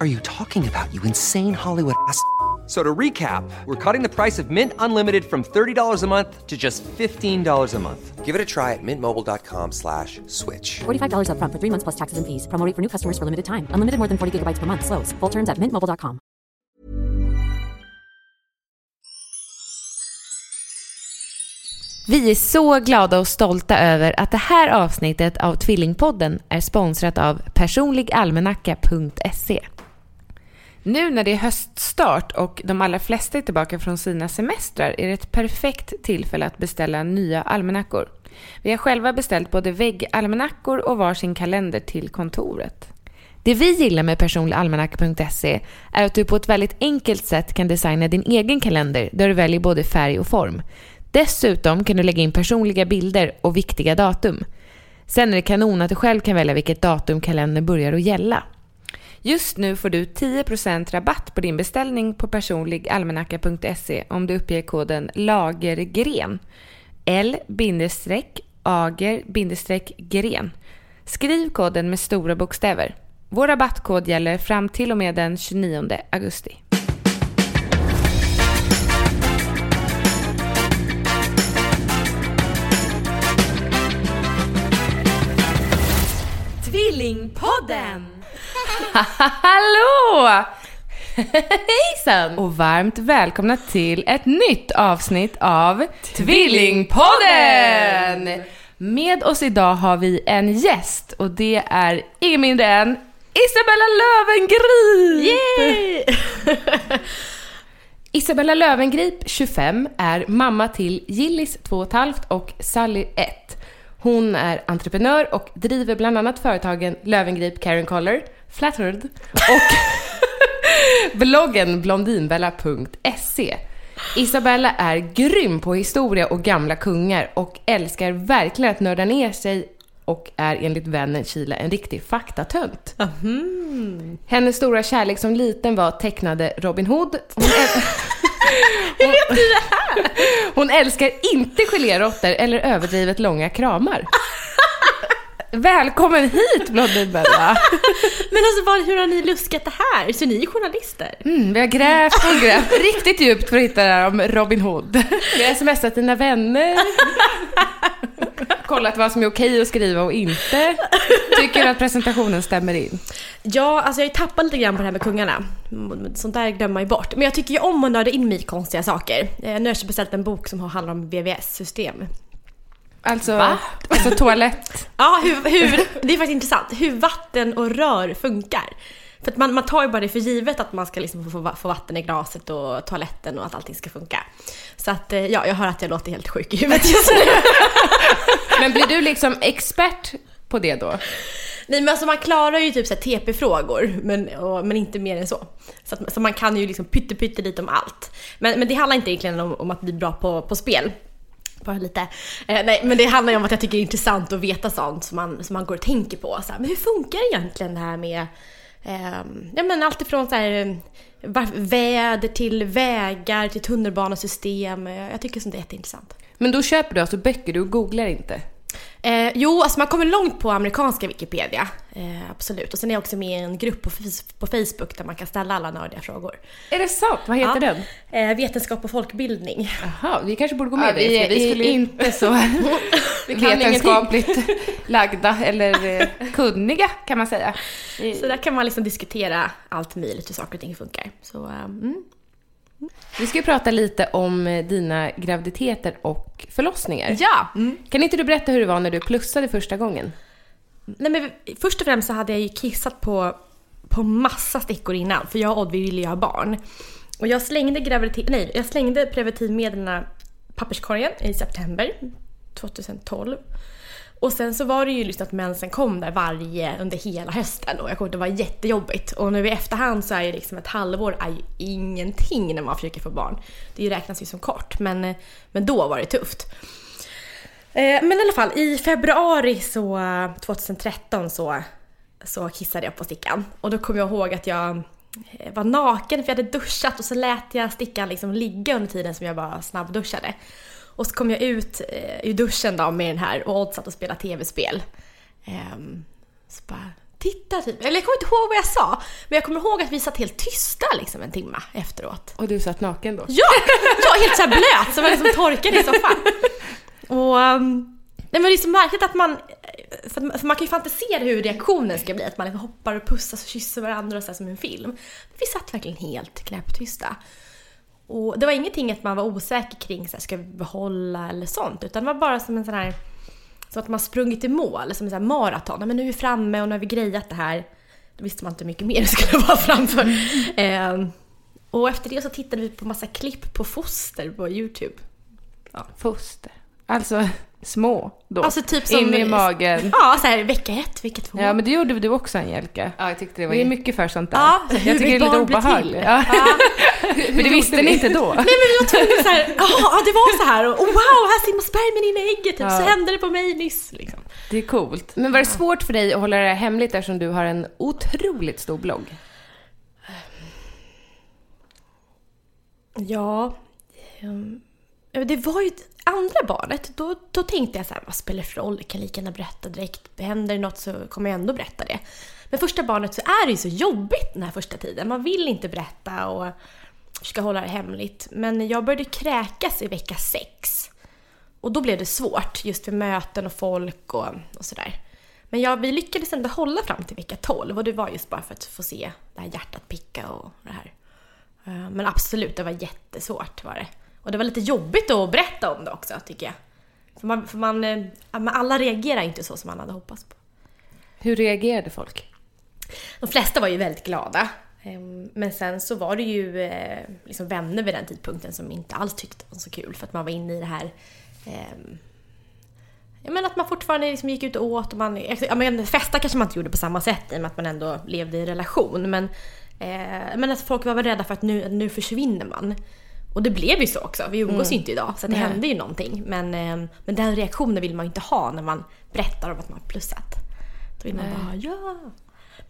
are you talking about, you insane Hollywood ass? So to recap, we're cutting the price of Mint Unlimited from $30 a month to just $15 a month. Give it a try at mintmobile.com slash switch. $45 upfront for three months plus taxes and fees. Promo rate for new customers for limited time. Unlimited more than 40 gigabytes per month. Slows. Full terms at mintmobile.com. Vi är så glada och stolta över att det här avsnittet av Tvillingpodden är sponsrat av personligalmanacka.se. Nu när det är höststart och de allra flesta är tillbaka från sina semestrar är det ett perfekt tillfälle att beställa nya almanackor. Vi har själva beställt både väggalmanackor och varsin kalender till kontoret. Det vi gillar med personligalmanacka.se är att du på ett väldigt enkelt sätt kan designa din egen kalender där du väljer både färg och form. Dessutom kan du lägga in personliga bilder och viktiga datum. Sen är det kanon att du själv kan välja vilket datum kalendern börjar att gälla. Just nu får du 10% rabatt på din beställning på personligalmanacka.se om du uppger koden LAGERGREN. L-ager-gren. Skriv koden med stora bokstäver. Vår rabattkod gäller fram till och med den 29 augusti. Tvillingpodden! Hallå! Hejsan! Och varmt välkomna till ett nytt avsnitt av Tvillingpodden! Med oss idag har vi en gäst och det är ingen mindre än Isabella Löwengrip! Yay! Isabella Löwengrip, 25, är mamma till Gillis 2,5 och Sally 1. Hon är entreprenör och driver bland annat företagen Löwengrip Karen Collar, Flattered och bloggen blondinbella.se. Isabella är grym på historia och gamla kungar och älskar verkligen att nörda ner sig och är enligt vännen Kila en riktig faktatönt. Hennes stora kärlek som liten var tecknade Robin Hood. Hon äl- här? Hon älskar inte geléråttor eller överdrivet långa kramar. Välkommen hit Blondinbella! Men alltså vad, hur har ni luskat det här? Så ni är journalister? Mm, vi har grävt och grävt riktigt djupt för att hitta det här om Robin Hood. Vi har smsat dina vänner. Kollat vad som är okej att skriva och inte. Tycker du att presentationen stämmer in? Ja, alltså jag har ju tappat lite grann på det här med kungarna. Mm, Sånt där glömmer man ju bort. Men jag tycker ju om att nörda in mig i konstiga saker. Eh, Jag har nyss beställt en bok som handlar om VVS-system. Alltså, alltså toalett. Ja, hur, hur, det är faktiskt intressant. Hur vatten och rör funkar. För att man, man tar ju bara det för givet att man ska liksom få, få vatten i glaset och toaletten och att allting ska funka. Så att eh, ja, jag hör att jag låter helt sjuk i huvudet just nu. Men blir du liksom expert på det då? Nej men alltså man klarar ju typ så TP-frågor men, och, men inte mer än så. Så, att, så man kan ju liksom pytte pytte lite om allt. Men, men det handlar inte egentligen om, om att bli bra på, på spel. Bara lite. Eh, nej men det handlar ju om att jag tycker det är intressant att veta sånt som man, som man går och tänker på. Så här, men hur funkar egentligen det här med eh, ja, men allt ifrån så här, eh, väder till vägar till tunnelbanesystem. Eh, jag tycker sånt är jätteintressant. Men då köper du alltså böcker, du googlar inte? Eh, jo, alltså man kommer långt på amerikanska Wikipedia. Eh, absolut. Och sen är jag också med i en grupp på, på Facebook där man kan ställa alla nördiga frågor. Är det sant? Vad heter Ja. den? Eh, vetenskap och folkbildning. Jaha, vi kanske borde gå med Ja, i det. vi är- Vi skulle inte så vetenskapligt lagda eller eh, kunniga kan man säga. Så där kan man liksom diskutera allt möjligt hur saker och ting funkar. Så, eh, mm. Vi ska ju prata lite om eh, dina graviditeter och förlossningar. Ja! Kan inte du berätta hur det var när du plussade första gången? Nej, men först och främst så hade jag ju kissat på, på massa stickor innan, för jag och Odd vi ville ju ha barn. Och jag slängde, graviditet, nej, jag slängde preventivmedlen i papperskorgen i september 2012. Och sen så var det ju liksom att mensen kom där varje, under hela hösten och jag kommer ihåg att det var jättejobbigt. Och nu i efterhand så är ju liksom ett halvår är ju ingenting när man försöker få barn. Det räknas ju som kort, men, men då var det tufft. Eh, Men i alla fall, i februari så, 2013 så, så kissade jag på stickan. Och då kommer jag ihåg att jag eh, var naken för jag hade duschat och så lät jag stickan liksom ligga under tiden som jag bara snabbduschade. Och så kom jag ut eh, ur duschen då med den här och Odd satt och spelade tv-spel. Ehm, så bara, titta typ. Eller jag kommer inte ihåg vad jag sa. Men jag kommer ihåg att vi satt helt tysta liksom en timme efteråt. Och du satt naken då? Ja! Jag helt såhär blöt så jag var liksom torkad i soffan. Och... Um, nej men det är så märkligt att man... För, att- för man kan ju fantisera hur reaktionen ska bli. Att man liksom hoppar och pussas och kysser varandra och så som en film. Vi satt verkligen helt knäpptysta. Och det var ingenting att man var osäker kring så här, ska vi behålla eller sånt. Utan det var bara som en sån här... Som att man sprungit i mål, som en sån här maraton. Men nu är vi framme och nu har vi grejat det här. Då visste man inte hur mycket mer det skulle vara framför. Ehm, och efter det så tittade vi på massa klipp på foster på YouTube. Foster. Alltså små då. Alltså typ som... In i magen. Ja, så här vecka ett, vecka två. Ja men det gjorde du också Angelica. Ja, jag tyckte det var Vi är mycket för sånt där. Ja, jag tycker det är lite obehagligt. Ja. Ja. Men det visste ni inte då. Nej men vi var tvungna såhär, ja det var så här och oh, wow, här simmar spermien in i ägget, typ, Ja. så hände det på mig nyss. Liksom. Det är coolt. Men var det svårt för dig att hålla det här hemligt eftersom du har en otroligt stor blogg? Ja, ehm, det var ju andra barnet, då, då tänkte jag så här, vad spelar det för roll, jag kan lika gärna berätta direkt. Händer det något så kommer jag ändå berätta det. Men första barnet så är det ju så jobbigt den här första tiden. Man vill inte berätta och försöka hålla det hemligt. Men jag började kräkas i vecka sex. Och då blev det svårt, just för möten och folk och, och sådär. Men jag, vi lyckades ändå hålla fram till vecka 12 och det var just bara för att få se det här hjärtat picka och det här. Eh, Men absolut, det var jättesvårt var det. Och det var lite jobbigt att berätta om det också tycker jag. För man, för man, eh, men alla reagerar inte så som man hade hoppats på. Hur reagerade folk? De flesta var ju väldigt glada. Ehm, Men sen så var det ju eh, liksom vänner vid den tidpunkten som inte alls tyckte det var så kul för att man var inne i det här ehm, jag menar att man fortfarande liksom gick ut och åt och man... Ja, men festa kanske man inte gjorde på samma sätt i och med att man ändå levde i relation. Men, eh, men att folk var väl rädda för att nu, nu försvinner man. Och det blev ju så också. Vi umgås ju inte idag så det Nej. hände ju någonting. Men, eh, men den reaktionen vill man ju inte ha när man berättar om att man har plussat. Då vill man bara ja.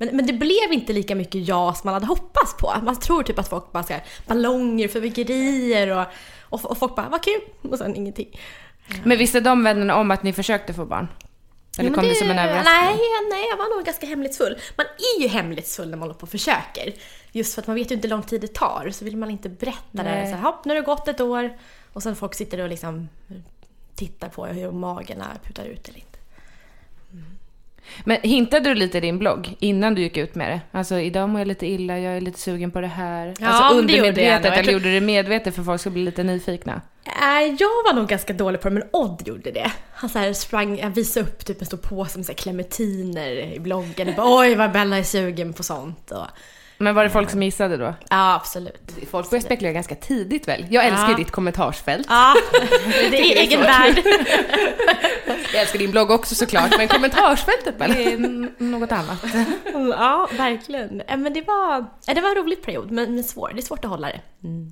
Men, men det blev inte lika mycket ja som man hade hoppats på. Man tror typ att folk bara ska ballonger, fyrverkerier och, och, och folk bara vad kul och sen ingenting. Men visste de vännerna om att ni försökte få barn? Eller kom det, som en överraskning? Nej, nej, jag var nog ganska hemlighetsfull. Man är ju hemlighetsfull när man håller på och försöker. Just för att man vet ju inte hur lång tid det tar. Så vill man inte berätta det. Nej. Så här, nu har det gått ett år. Och sen folk sitter och liksom tittar på hur magarna putar ut eller inte. Men hintade du lite i din blogg innan du gick ut med det? Alltså idag mår jag lite illa, jag är lite sugen på det här. Ja, alltså undermedvetet, eller tror- gjorde du det medvetet för folk ska bli lite nyfikna? Nej, jag var nog ganska dålig på det, men Odd gjorde det. Han så här sprang, jag visade upp typ en stor påse med clementiner i bloggen. Och bara, Oj, vad Bella är sugen på sånt. Och, Men var det folk som gissade då? ja, absolut. Folk började spekulera ganska tidigt väl? Jag älskar ju Ja. ditt kommentarsfält. Ja, det är egen värld. Jag älskar din blogg också såklart, men kommentarsfältet väl? Det är något annat. Ja, verkligen. Ja, Men det var, ja, det var en rolig period, men, svår. det är svårt att hålla det.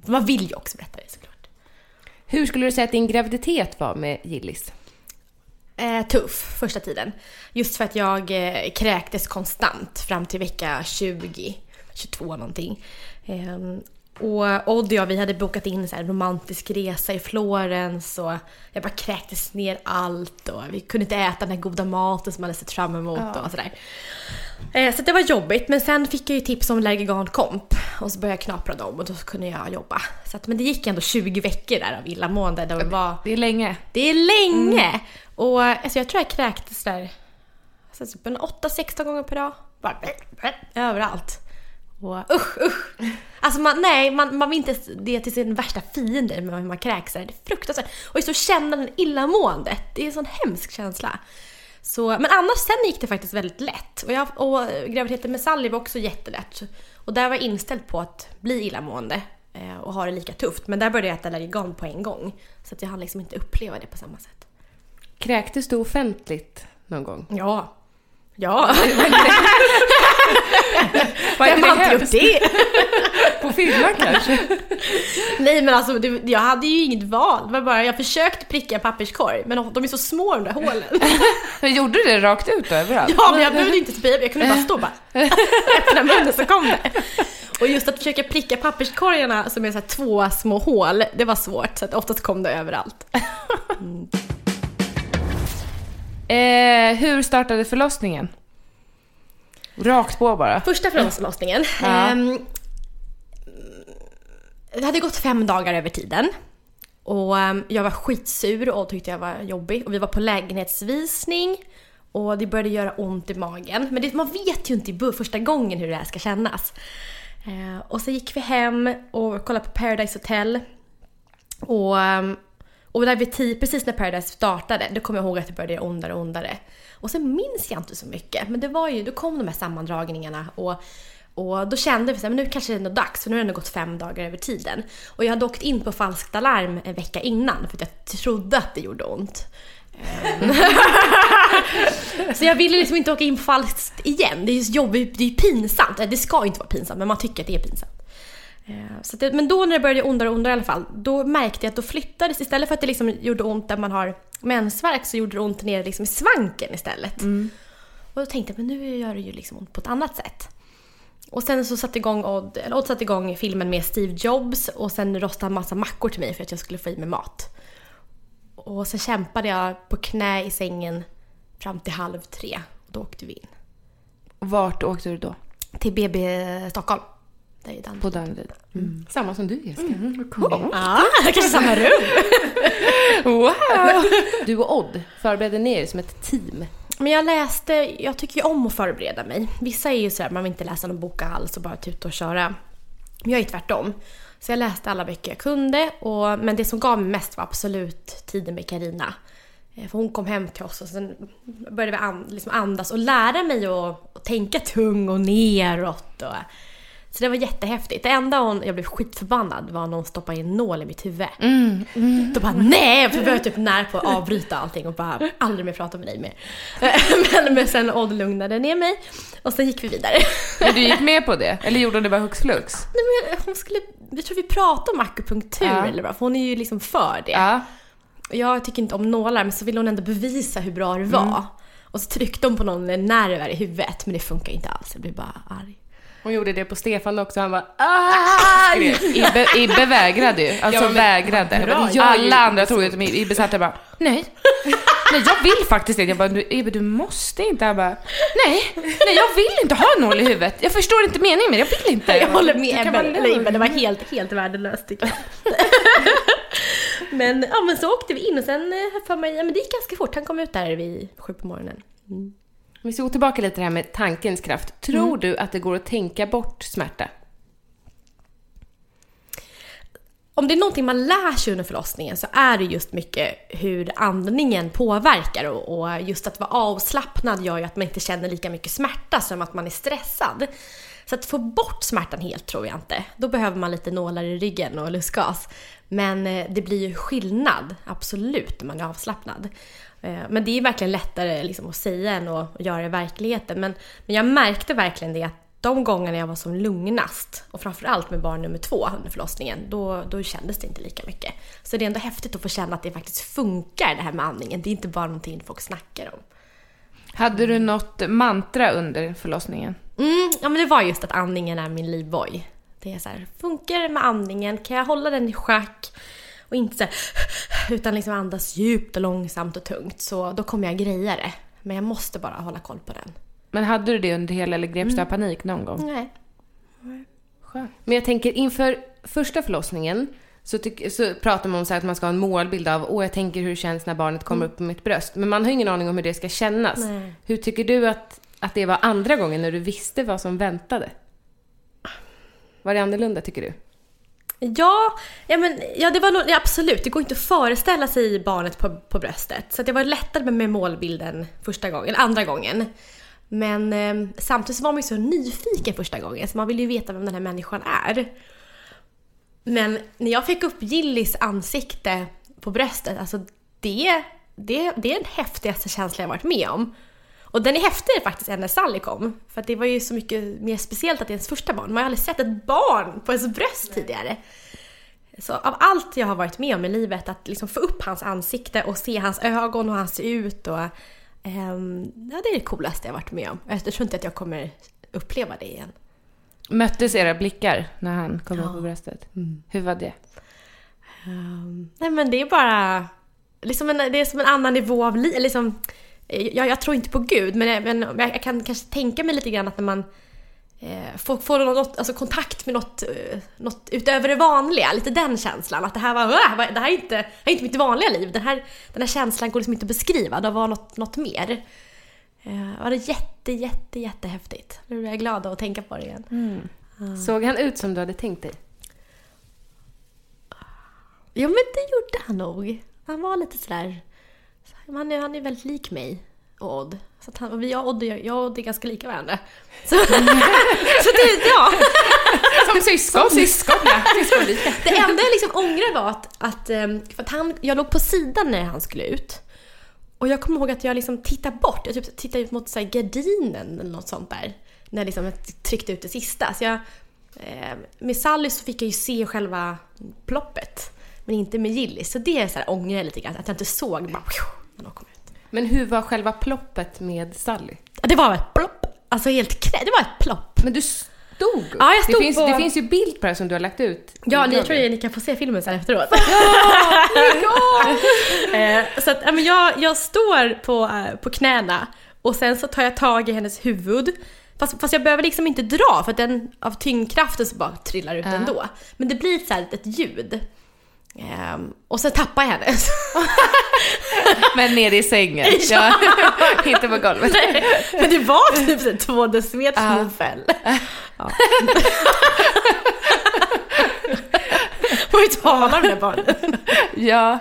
För Man vill ju också berätta det såklart. Hur skulle du säga att din graviditet var med Gillis? Eh, tuff första tiden. Just för att jag eh, kräktes konstant fram till vecka 20, 22 någonting. Eh, Och Odd och jag, vi hade bokat in så här en romantisk resa i Florens och jag bara kräktes ner allt och vi kunde inte äta den här goda maten som man hade sett fram emot och sådär. Eh, Så det var jobbigt, men sen fick jag ju tips om Lergigan Komp och så började jag knapra dem och då kunde jag jobba. Så att, men det gick ändå 20 veckor där av illamående. Det var, Det är länge. det är länge! Och alltså, jag tror jag kräktes där alltså, typ 8-16 gånger per dag. Bara överallt. Och usch, usch! Alltså man, nej, man, man vill inte det till sin värsta fiende med hur man kräks. Det är fruktansvärt. Och just att känna den illamåendet, det är en sån hemsk känsla. Så, men annars sen gick det faktiskt väldigt lätt. Och, jag, och graviditeten med Sally var också jättelätt. Och där var jag inställd på att bli illamående eh, och ha det lika tufft. Men där började jag äta Lergigan på en gång. Så att jag hann liksom inte uppleva det på samma sätt. Kräktes du offentligt någon gång? Ja. Ja. Hemskt? gjort det? På filmen kanske? Nej men alltså det, jag hade ju inget val. Det var bara, jag försökte pricka en papperskorg men de är så små de där hålen. Men gjorde du det rakt ut då överallt? Ja men jag behövde inte spy, jag kunde bara stå och bara öppna munnen så kom det. Och just att försöka pricka papperskorgarna som är så två små hål, det var svårt. Så att oftast kom det överallt. Eh, hur startade förlossningen? Rakt på bara. Första förlossningen. Ja. ehm, det hade gått fem dagar över tiden. Och ehm, jag var skitsur och tyckte jag var jobbig. Och vi var på lägenhetsvisning. Och det började göra ont i magen. Men det, man vet ju inte i första gången hur det här ska kännas. Eh, och så gick vi hem och kollade på Paradise Hotel. Och, och där vid tio, precis när Paradise startade, då kom jag ihåg att det började göra ondare och ondare. Och sen minns jag inte så mycket. Men det var ju, då kom de här sammandragningarna och, och då kände vi att nu kanske det är dags för nu har det ändå gått fem dagar över tiden. Och jag hade åkt in på falskt alarm en vecka innan för att jag trodde att det gjorde ont. Ehm. Så jag ville liksom inte åka in på falskt igen. Det är ju jobbigt, det är ju pinsamt. Det ska inte vara pinsamt men man tycker att det är pinsamt. Ehm, så det, men då när det började göra ondare och ondare i alla fall, då märkte jag att då flyttades, istället för att det liksom gjorde ont där man har mensvärk så gjorde det ont nere liksom i svanken istället. Och då tänkte jag, men nu gör det ju liksom ont på ett annat sätt. Och sen så satte igång Odd, eller Odd satte igång filmen med Steve Jobs och sen rostade han massa mackor till mig för att jag skulle få i mig mat. Och sen kämpade jag på knä i sängen fram till halv tre. Och då åkte vi in. Vart åkte du då? Till BB Stockholm. Där i Danderyd. På Danderyd. Samma som du Jessica. Ja, kanske samma rum. Wow! Du och Odd förberedde ner er som ett team. Men jag läste, jag tycker ju om att förbereda mig. Vissa är ju sådär, man vill inte läsa någon bok alls och bara tuta och köra. Men jag är tvärtom. Så jag läste alla böcker jag kunde, och, men det som gav mig mest var absolut tiden med Karina. Eh, För hon kom hem till oss och sen började vi an, liksom andas och lära mig att, att tänka tung och neråt. Och, så det var jättehäftigt. Det enda hon, jag blev skitförbannad var när hon stoppade in en nål i mitt huvud. Då bara nej! För jag var typ nära på att avbryta allting och bara aldrig mer prata med dig mer. men, men sen Odd lugnade ner mig och sen gick vi vidare. Men du gick med på det? Eller gjorde hon det bara hux flux? nej, men hon skulle, jag tror vi pratade om akupunktur Ja. eller vad, för hon är ju liksom för det. Ja. Jag tycker inte om nålar men så ville hon ändå bevisa hur bra det var. Och så tryckte hon på någon nerv här i huvudet men det funkar inte alls. Jag blev bara arg. Hon gjorde det på Stefan också. Han ah! skrek. Ibbe, Ibbe vägrade ju. Alltså Ja, men- vägrade. Bra, Alla andra trodde att Ibbe satt där bara nej. Nej jag vill faktiskt det. Jag bara du, Ibbe du måste inte. Han bara nej. Nej jag vill inte ha en nål i huvudet. Jag förstår inte meningen med det. Jag vill inte. Jag håller med Ebbe, eller. Ibbe, det var helt, helt värdelöst tycker jag. men, ja, men så åkte vi in och sen eh, för mig, ja, men det gick ganska fort. Han kom ut där vid sju på morgonen. Vi ska gå tillbaka lite till det här med tankens kraft. Tror du att det går att tänka bort smärta? Om det är någonting man lär sig under förlossningen så är det just mycket hur andningen påverkar och, och just att vara avslappnad gör ju att man inte känner lika mycket smärta som att man är stressad. Så att få bort smärtan helt tror jag inte. Då behöver man lite nålar i ryggen och lustgas. Men eh, det blir ju skillnad, absolut, när man är avslappnad. Eh, Men det är verkligen lättare liksom, att säga än att göra det i verkligheten. Men, men jag märkte verkligen det att de gångerna jag var som lugnast och framförallt med barn nummer två under förlossningen, då, då kändes det inte lika mycket. Så det är ändå häftigt att få känna att det faktiskt funkar det här med andningen. Det är inte bara någonting folk snackar om. Hade du något mantra under förlossningen? Mm, ja men det var just att andningen är min livboj. Det är så här, funkar det med andningen? Kan jag hålla den i schack? Och inte så här, utan liksom andas djupt och långsamt och tungt. Så då kommer jag greja det. Men jag måste bara hålla koll på den. Men hade du det under hela eller greps du av panik någon gång? Nej. Men jag tänker inför första förlossningen så, tyck, så pratar man om så här att man ska ha en målbild av åh jag tänker hur det känns när barnet kommer upp på mitt bröst. Men man har ingen aning om hur det ska kännas. Nej. Hur tycker du att, att det var andra gången när du visste vad som väntade? Var det annorlunda tycker du? Ja, ja, men, ja det var nog, ja, absolut. Det går inte att föreställa sig barnet på, på bröstet. Så att det var lättare med, med målbilden första gången, eller andra gången. Men eh, samtidigt så var man ju så nyfiken första gången så man ville ju veta vem den här människan är. Men när jag fick upp Gillis ansikte på bröstet, alltså det, det, det är den häftigaste känslan jag varit med om. Och den är häftigare faktiskt än när Sally kom. För att det var ju så mycket mer speciellt att det är ens första barn. Man har ju aldrig sett ett barn på ens bröst tidigare. Så av allt jag har varit med om i livet, att liksom få upp hans ansikte och se hans ögon och hur han ser ut och... ehm, ja, det är det coolaste jag varit med om. Jag tror inte att jag kommer uppleva det igen. Möttes era blickar när han kom upp på bröstet? Hur var det? Ehm, nej men det är bara... Liksom en, det är som en annan nivå av liv. Liksom, jag, jag tror inte på Gud, men, men jag, kan kanske tänka mig lite grann att när man eh, får, får något, alltså kontakt med något, eh, något utöver det vanliga, lite den känslan. Att det här, var, "Åh, vad- det här, är, inte, det här är inte mitt vanliga liv. Den här, den här känslan går liksom inte att beskriva. Det var något, något mer. Eh, det är jätte, jätte, jättehäftigt. Nu blir jag glad att tänka på det igen. Såg han ut som du hade tänkt dig? Ja men det gjorde han nog. Han var lite sådär... Han är, han är väldigt lik mig och Odd. Så att han, och vi, jag, och Odd, jag och Odd är ganska lika varandra. Så, så det, ja. Som syskon! Som syskon, ja. Syskonlika. Det enda jag liksom ångrar var att, att, ehm, för att han, jag låg på sidan när han skulle ut. Och jag kommer ihåg att jag liksom tittade bort. Jag typ tittade ut mot så gardinen eller något sånt där. När liksom jag tryckte ut det sista. Så jag, eh, med Sally så fick jag ju se själva ploppet. Men inte med Gillis. Så det är så här, ångrar jag lite grann. Att jag inte såg bara när de kom ut. Men hur var själva ploppet med Sally? Ja, Det var ett plopp. Alltså helt krä. Det var ett plopp. Men du stod? Ja, jag stod det, finns, på- det finns ju bild på det som du har lagt ut. Ja, ni, jag tror att ni kan få se filmen sen efteråt. Eh, så att, ja, men jag, jag står på, eh, på knäna och sen så tar jag tag i hennes huvud. Fast, fast jag behöver liksom inte dra för att den av tyngdkraften så bara trillar ut ändå. Men det blir så ett ljud. Ehm, och sen tappar jag henne. Men nere i sängen. ja. Inte på golvet. Men det var typ så två decimeter som hon föll. Ja. Får ju tala med barnet. Ja.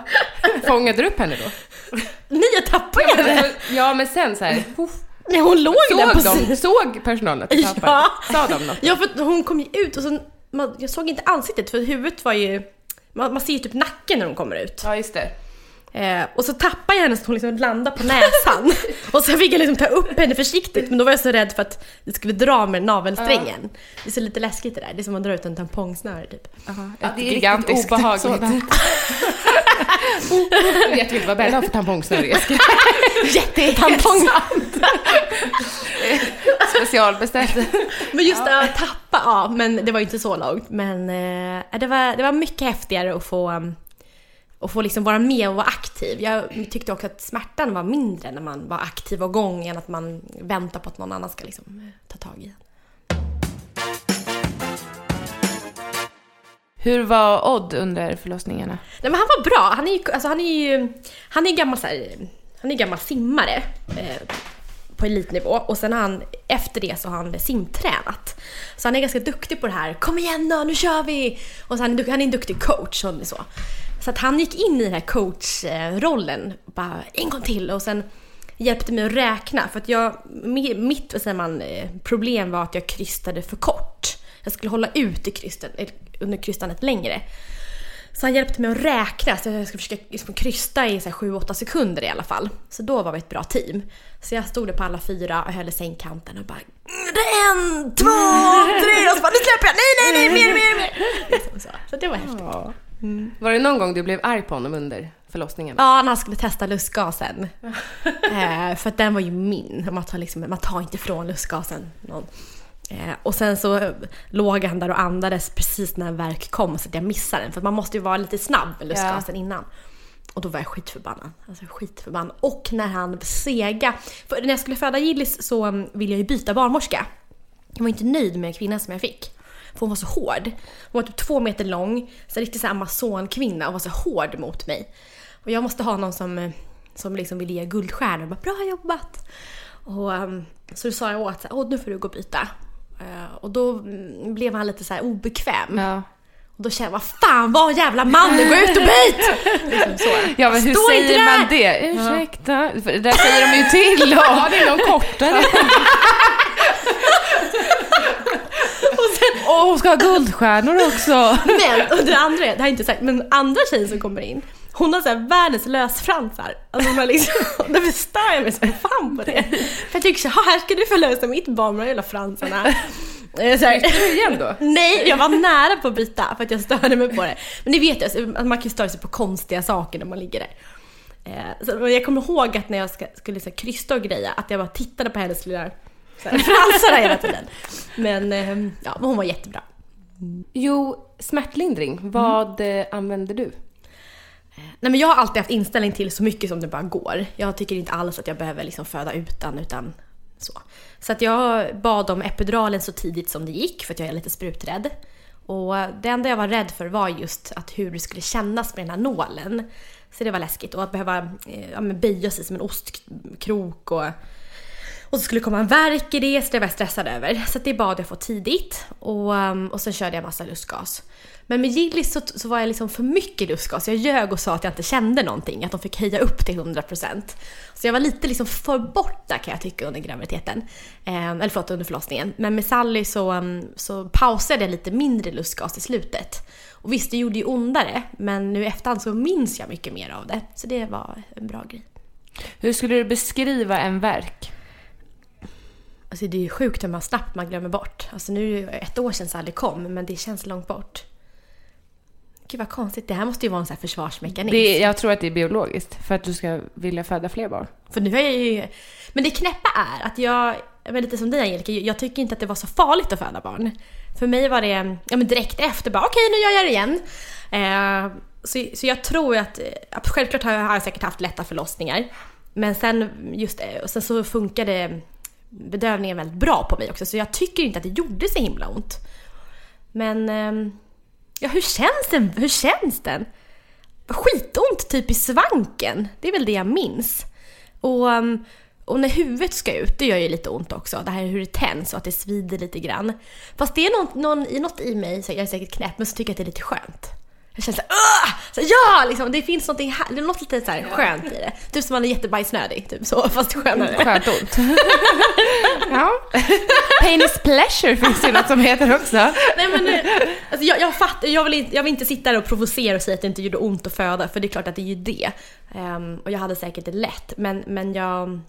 Fångade du upp henne då? Nej, jag tappade henne! Ja, men sen så här. Puff, Nej, hon låg ju där på såg, de, såg personalen att du tappade? Ja. Sa de något? Ja, för hon kom ju ut och sen, man, jag såg inte ansiktet för huvudet var ju, man, man ser ju typ nacken när hon kommer ut. Ja, just det. Eh, och så tappade jag henne så hon liksom landade på näsan. och sen fick jag liksom ta upp henne försiktigt men då var jag så rädd för att det skulle dra med navelsträngen. Det är så lite läskigt det där, det är som att dra ut en tampongsnöre typ. Ja, det är gigantiskt. obehagligt. Sådant. Jag vet inte vad Bella har för tampongsnöre. Jättetampong! Specialbeställt. Men just det, att tappa, ja men det var ju inte så långt. Men eh, det, var, det var mycket häftigare att få, um, att få liksom vara med och vara aktiv. Jag tyckte också att smärtan var mindre när man var aktiv och igång än att man väntar på att någon annan ska liksom eh, ta tag i en. Hur var Odd under förlossningarna? Nej men han var bra. Han är ju, alltså, han är ju han är gammal, så här, han är gammal simmare eh, på elitnivå och sen har han, efter det så har han simtränat. Så han är ganska duktig på det här, kom igen då, nu kör vi! Och så han, är, han är en duktig coach och så. Så att han gick in i den här coachrollen, bara en gång till och sen hjälpte mig att räkna för att jag, mitt vad säger man, eh, problem var att jag krystade för kort. Jag skulle hålla ut i krysten, eh, under krystandet längre. Så han hjälpte mig att räkna, så jag skulle försöka liksom krysta i 7-8 sekunder i alla fall. Så då var vi ett bra team. Så jag stod där på alla fyra och höll i sängkanten och bara "Det är En, två, tre och så bara nu släpper jag! Nej, nej, nej, mer, mer, mer! Liksom så. så det var häftigt. Var det någon gång du blev arg på honom under förlossningen? Ja, när han skulle testa lustgasen. eh, för att den var ju min. Man tar, liksom, man tar inte ifrån lustgasen någon. Eh, och sen så låg han där och andades precis när verk kom så att jag missade den. För man måste ju vara lite snabb med lustgasen innan. Och då var jag skitförbannad. Alltså skitförbannad. Och när han sega. För när jag skulle föda Gillis så um, ville jag ju byta barnmorska. Jag var inte nöjd med kvinnan som jag fick. För hon var så hård. Hon var typ två meter lång, så riktigt så här amazonkvinna och var så hård mot mig. Och jag måste ha någon som, eh, som liksom vill ge guldstjärnor. Bara, Bra jobbat! Och, um, så då sa jag åt Åh, nu får du gå och byta. Eh, och då mm, blev han lite så här obekväm. Ja. Och då kände jag, vad fan var jävla man gå ut och byt! liksom så. Ja men hur Stå säger där! man det? Ursäkta? För det där säger de ju till om. Ja, det är någon kortare. Och hon ska ha guldstjärnor också. Men, och det andra är, det här är inte sagt, men andra tjejen som kommer in, hon har så här världens lösfransar. Alltså hon har liksom, därför stör jag mig så fan på det. För jag tycker så här, ska du förlösa mitt barn med de jävla fransarna. Eh, Så här, igen då? Nej, jag var nära på att byta för att jag störde mig på det. Men det vet jag, så att man kan ju störa sig på konstiga saker när man ligger där. Eh, Så jag kommer ihåg att när jag skulle så här, krysta och greja, att jag bara tittade på hennes lilla fransar hela tiden. Men eh, ja, hon var jättebra. Jo, smärtlindring. Vad eh, använder du? Nej men jag har alltid haft inställning till så mycket som det bara går. Jag tycker inte alls att jag behöver liksom föda utan, utan så. Så att jag bad om epiduralen så tidigt som det gick för att jag är lite spruträdd. Och det enda jag var rädd för var just att hur det skulle kännas med den här nålen. Så det var läskigt. Och att behöva eh, ja, men böja sig som en ostkrok och och så skulle det komma en verk i det, så det var jag stressad över. Så det bad jag få tidigt. Och, um, och sen körde jag massa lustgas. Men med Gillis så, så var jag liksom för mycket lustgas. Jag ljög och sa att jag inte kände någonting, att de fick höja upp till 100%. Så jag var lite liksom för borta kan jag tycka under graviditeten. Eh, eller förlåt, under förlossningen. Men med Sally så, um, så pausade jag lite mindre lustgas i slutet. Och visst, det gjorde ju ondare, men nu i efterhand så minns jag mycket mer av det. Så det var en bra grej. Hur skulle du beskriva en verk? Alltså det är ju sjukt hur man snabbt man glömmer bort. Alltså nu är det ett år sedan Sally kom, men det känns långt bort. Gud vad konstigt, det här måste ju vara en sån här försvarsmekanism. Det, jag tror att det är biologiskt, för att du ska vilja föda fler barn. För nu är jag ju... Men det knäppa är att jag, är lite som dig Angelica, jag tycker inte att det var så farligt att föda barn. För mig var det, ja men direkt efter bara okej nu gör jag det igen. Eh, så, så jag tror att, självklart har jag, har jag säkert haft lätta förlossningar. Men sen just och sen så funkade bedövningen väldigt bra på mig också så jag tycker inte att det gjorde så himla ont. Men ehm, ja, hur känns den? Hur känns den? Skitont typ i svanken. Det är väl det jag minns. Och, ehm, och när huvudet ska ut, det gör ju lite ont också. Det här hur det tänds och att det svider lite grann. Fast det är något, någon, något i mig, jag är säkert knäpp, men så tycker jag att det är lite skönt. Jag känner såhär, så ja! Liksom, det finns något, här, det är något lite så här skönt i det. Typ som man är jättebajsnödig, typ så, fast skönare. Skönt ont. ja. Pain is pleasure finns det något som heter också. Nej men alltså jag, jag fattar, jag vill, inte, jag vill inte sitta där och provocera och säga att det inte gjorde ont att föda, för det är klart att det är ju det. Ehm, och jag hade säkert det lätt, men, men jag,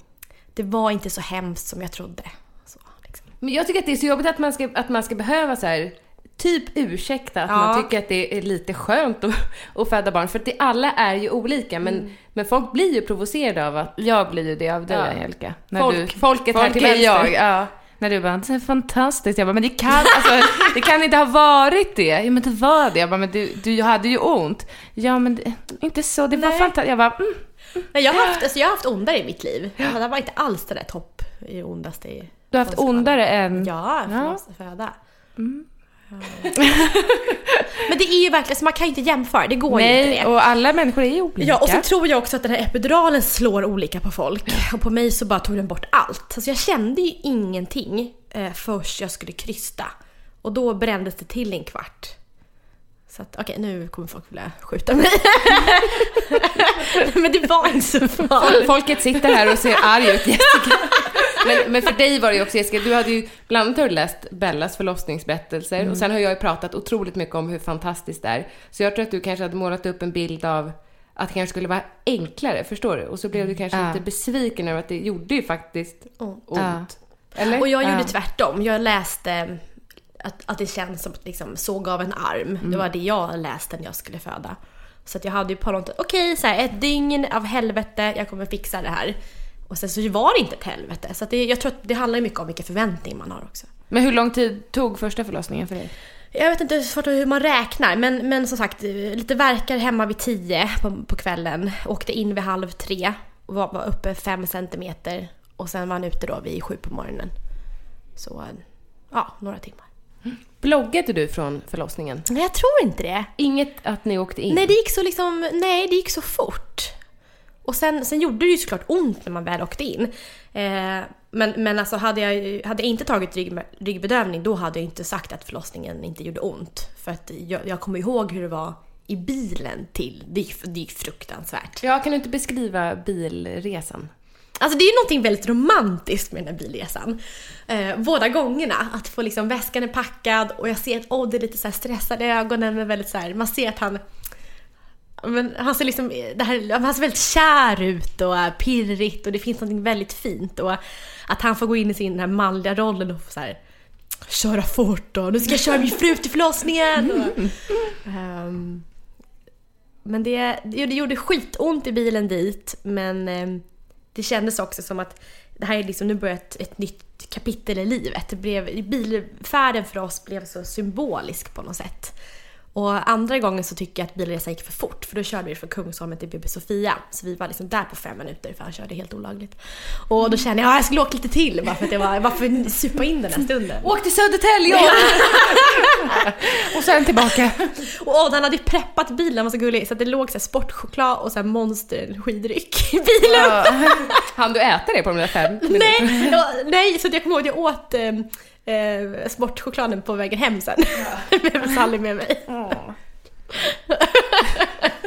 det var inte så hemskt som jag trodde. Så, liksom. Men jag tycker att det är så jobbigt att man ska, att man ska behöva så här, typ ursäkta att Ja. man tycker att det är lite skönt att, att föda barn. För att det, alla är ju olika, men, Mm. men folk blir ju provocerade av att... Jag blir ju det av dig Ja. Angelica. När Folk- du, folket här folk till är vänster. jag. Ja. När du bara, det är fantastiskt. Jag bara, men det kan, alltså, det kan inte ha varit det. Ja, men det var det. Jag bara, men du, du hade ju ont. Ja, men det, inte så. Det var fantastiskt. Jag bara, mm. Nej, jag, har haft, alltså jag har haft ondare i mitt liv. Det var inte alls det där topp i ondaste. Du har haft ondare än... Ja, Ja. förloss, föda. Ja. Men det är ju verkligen, så man kan ju inte jämföra, det går ju inte Nej, det. och alla människor är ju olika. Ja, och så tror jag också att den här epiduralen slår olika på folk. Och på mig så bara tog den bort allt. Alltså jag kände ju ingenting eh, först jag skulle krysta. Och då brändes det till en kvart. Så att okej, nu kommer folk vilja skjuta mig. Men det var inte så farligt. Folket sitter här och ser arg ut, Jessica. Men, men för dig var det ju också, Jessica, du hade ju bland annat har läst Bellas förlossningsberättelser och sen har jag ju pratat otroligt mycket om hur fantastiskt det är. Så jag tror att du kanske hade målat upp en bild av att det kanske skulle vara enklare, förstår du? Och så blev du kanske Ja. lite besviken över att det gjorde ju faktiskt ont. Ja. Eller? Och jag gjorde tvärtom. Jag läste att, att det känns som att liksom såg av en arm. Det var det jag läste när jag skulle föda. Så att jag hade ju på något okej så här, ett dygn av helvete, jag kommer fixa det här. Och sen så var det inte ett helvete. Så att det, jag tror att det handlar mycket om vilka förväntningar man har också. Men hur lång tid tog första förlossningen för dig? Jag vet inte hur man räknar men, men som sagt lite verkar hemma vid tio på, på kvällen. Åkte in vid halv tre och var, var uppe fem centimeter. Och sen var han ute då vid sju på morgonen. Så ja, några timmar. Bloggade du från förlossningen? Nej, jag tror inte det. Inget att ni åkte in? Nej, det gick så liksom, nej, det gick så fort. Och sen, sen gjorde det ju såklart ont när man väl åkte in. Eh, men, men alltså hade jag, hade jag inte tagit rygg, ryggbedövning då hade jag inte sagt att förlossningen inte gjorde ont. För att jag, jag kommer ihåg hur det var i bilen till. Det gick, det gick fruktansvärt. Ja, kan du inte beskriva bilresan? Alltså det är ju någonting väldigt romantiskt med den här bilresan. Eh, båda gångerna. Att få liksom väskan är packad och jag ser att Odd är lite så i ögonen. Men väldigt så här, man ser att han men han ser liksom, det här, han ser väldigt kär ut och pirrigt och det finns något väldigt fint. Och att han får gå in i sin den här manliga rollen och så här, köra fort och nu ska jag köra min fru till förlossningen. Och, um, men det, det gjorde skitont i bilen dit men um, det kändes också som att det här är liksom, nu börjar ett, ett nytt kapitel i livet. Det blev, bilfärden för oss blev så symbolisk på något sätt. Och andra gången så tycker jag att bilresan gick för fort för då körde vi från Kungsholmen till BB Sofia. Så vi var liksom där på fem minuter för han körde helt olagligt. Och då kände jag att jag skulle åka lite till bara för att jag var, varför supa in den här stunden. Åk till Södertälje! och sen tillbaka. Och han hade ju preppat bilen, var så gullig, så att det låg så här sportchoklad och så här monster skidryck i bilen. Ja. Han du äta det på de där fem minuterna? Nej, ja, nej, så jag kommer ihåg att jag åt eh, sportchokladen på vägen hem sen. Ja. med Sally med mig.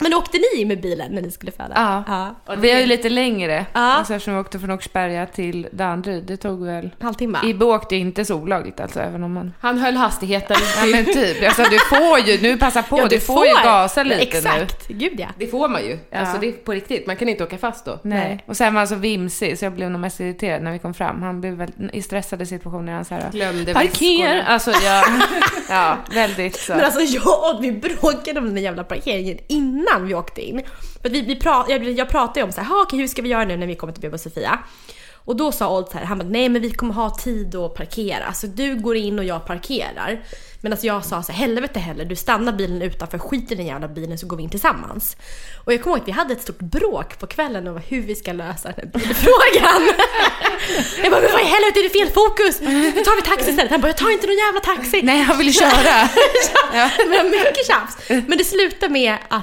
Men åkte ni med bilen när ni skulle föda? Ja. ja. Vi har ju lite längre. Ja. Alltså eftersom vi åkte från Åkersberga till Danderyd. Det tog väl... Halvtimme? Ibo åkte inte så olagligt alltså, även om man... Han höll hastigheten. ja men typ. Alltså du får ju, nu passa på, ja, du, du får, får ju gasa lite Exakt. nu. Exakt, gud ja. Det får man ju. Ja. Alltså det är på riktigt. Man kan inte åka fast då. Nej. Nej. Och sen var han så vimsig så jag blev nog mest irriterad när vi kom fram. Han blev väl i stressade situationer. Han så här, Glömde Parker! Alltså ja, ja, väldigt så. Men alltså jag och vi bråkade om den jävla parkeringen innan vi åkte in. För vi, vi pra, jag, jag pratade ju om så här, okej hur ska vi göra nu när vi kommer till BB Sofia? Och då sa Old så här, han bara, nej men vi kommer ha tid att parkera. Så du går in och jag parkerar. Men alltså jag sa så helvete heller, du stannar bilen utanför, skit i den jävla bilen så går vi in tillsammans. Och jag kommer ihåg att vi hade ett stort bråk på kvällen om hur vi ska lösa den här bilfrågan. jag bara, men vad i helvete är det fel fokus? Nu tar vi taxi istället. Han bara, jag tar inte någon jävla taxi. Nej, han ville köra. ja. Men mycket tjafs. Men det slutade med att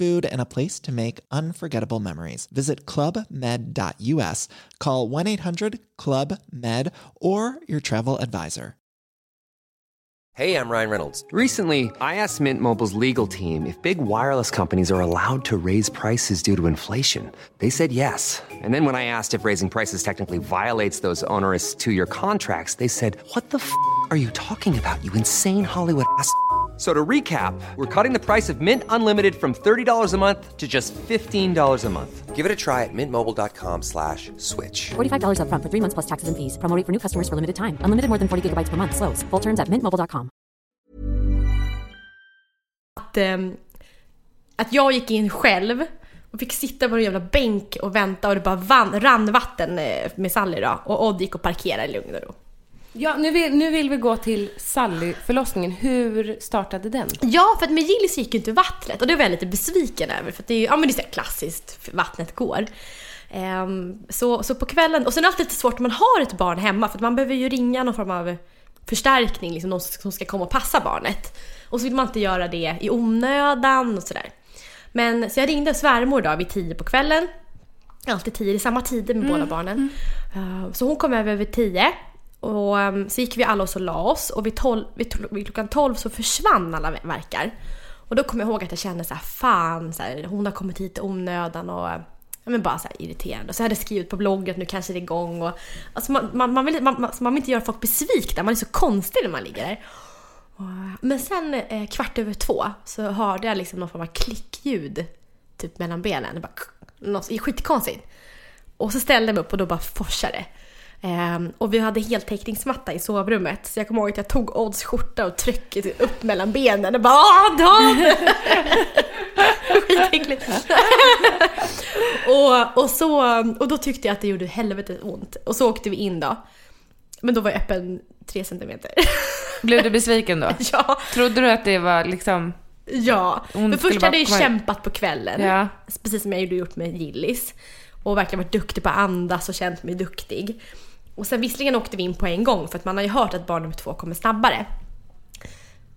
food, and a place to make unforgettable memories. Visit clubmed.us, call 1 800 Club Med, or your travel advisor. Hey, I'm Ryan Reynolds. Recently, I asked Mint Mobile's legal team if big wireless companies are allowed to raise prices due to inflation. They said yes. And then when I asked if raising prices technically violates those onerous two year contracts, they said, What the f are you talking about, you insane Hollywood ass? So to recap, we're cutting the price of Mint Unlimited from $30 a month to just $15 a month. Give it a try at mintmobile.com slash switch. $45 upfront for three months plus taxes and fees. Promo for new customers for limited time. Unlimited more than 40 gigabytes per month. Slows. Full terms at mintmobile.com. att, ehm, att jag gick in själv och fick sitta på en jävla bänk och vänta och det bara vann, rann vatten eh, med Sally då. Och Odd gick och parkerade i lugn och ro. Ja, nu vill, nu vill vi gå till Sally-förlossningen. Hur startade den? Ja, för att med Gillis gick ju inte vattnet och det var jag lite besviken över för att det är ju, ja men det är så klassiskt, vattnet går. Ehm, så, så på kvällen, och sen är det alltid lite svårt när man har ett barn hemma för att man behöver ju ringa någon form av förstärkning, liksom någon som ska komma och passa barnet. Och så vill man inte göra det i onödan och sådär. Men så jag ringde svärmor då vid tio på kvällen. Alltid tio, det är samma tider med båda barnen. Uh, så hon kom över vid tio. Och ehm, så gick vi alla och så la oss och vid, tolv, vid, tol- vid klockan 12 så försvann alla verkar. Och då kommer jag ihåg att jag kände så här, fan, så här, hon har kommit hit i onödan och ja, men bara så här irriterande. Och så hade jag skrivit på bloggen att nu kanske det är igång. Och, alltså man, man, man, vill, man, man, man vill inte göra folk besvikna, man är så konstig när man ligger där. Men sen eh, kvart över två så hörde jag liksom någon form av klickljud typ mellan benen. Det bara, något, skitkonstigt. Och så ställde jag mig upp och då bara forsade det. Ehm, och vi hade heltäckningsmatta i sovrummet så jag kommer ihåg att jag tog Odds skjorta och tryckte upp mellan benen och bara Åh, Dad! Skitäckligt. och, och, så, och då tyckte jag att det gjorde helvetet ont. Och så åkte vi in då. Men då var jag öppen tre centimeter. Blev du besviken då? ja, Trodde du att det var liksom... ja. För först hade jag ju kämpat på kvällen. Ja. Precis som jag gjorde gjort med Gillis. Och verkligen varit duktig på att andas och känt mig duktig. Och sen visserligen åkte vi in på en gång för att man har ju hört att barn nummer två kommer snabbare.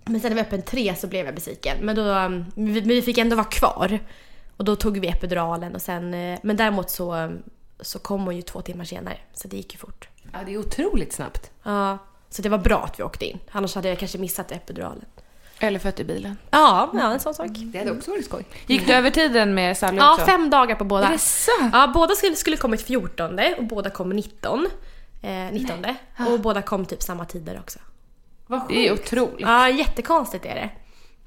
Men sen när vi öppen tre så blev jag besviken. Men, då, vi, vi fick ändå vara kvar. Och då tog vi epiduralen och sen... eh, Men däremot så, så kom hon ju två timmar senare. Så det gick ju fort. Ja, det är otroligt snabbt. Ja, så det var bra att vi åkte in. Annars hade jag kanske missat epiduralen. Eller fött i bilen. Ja, ja en sån sak. Det hade också varit skoj. Gick du över tiden med Sally Ja, också? fem dagar på båda. Är det sant? Ja, båda skulle, skulle kommit 14 och båda kom 19. Eh, 19. Och båda kom typ samma tider också. Det är otroligt. Ja, jättekonstigt är det.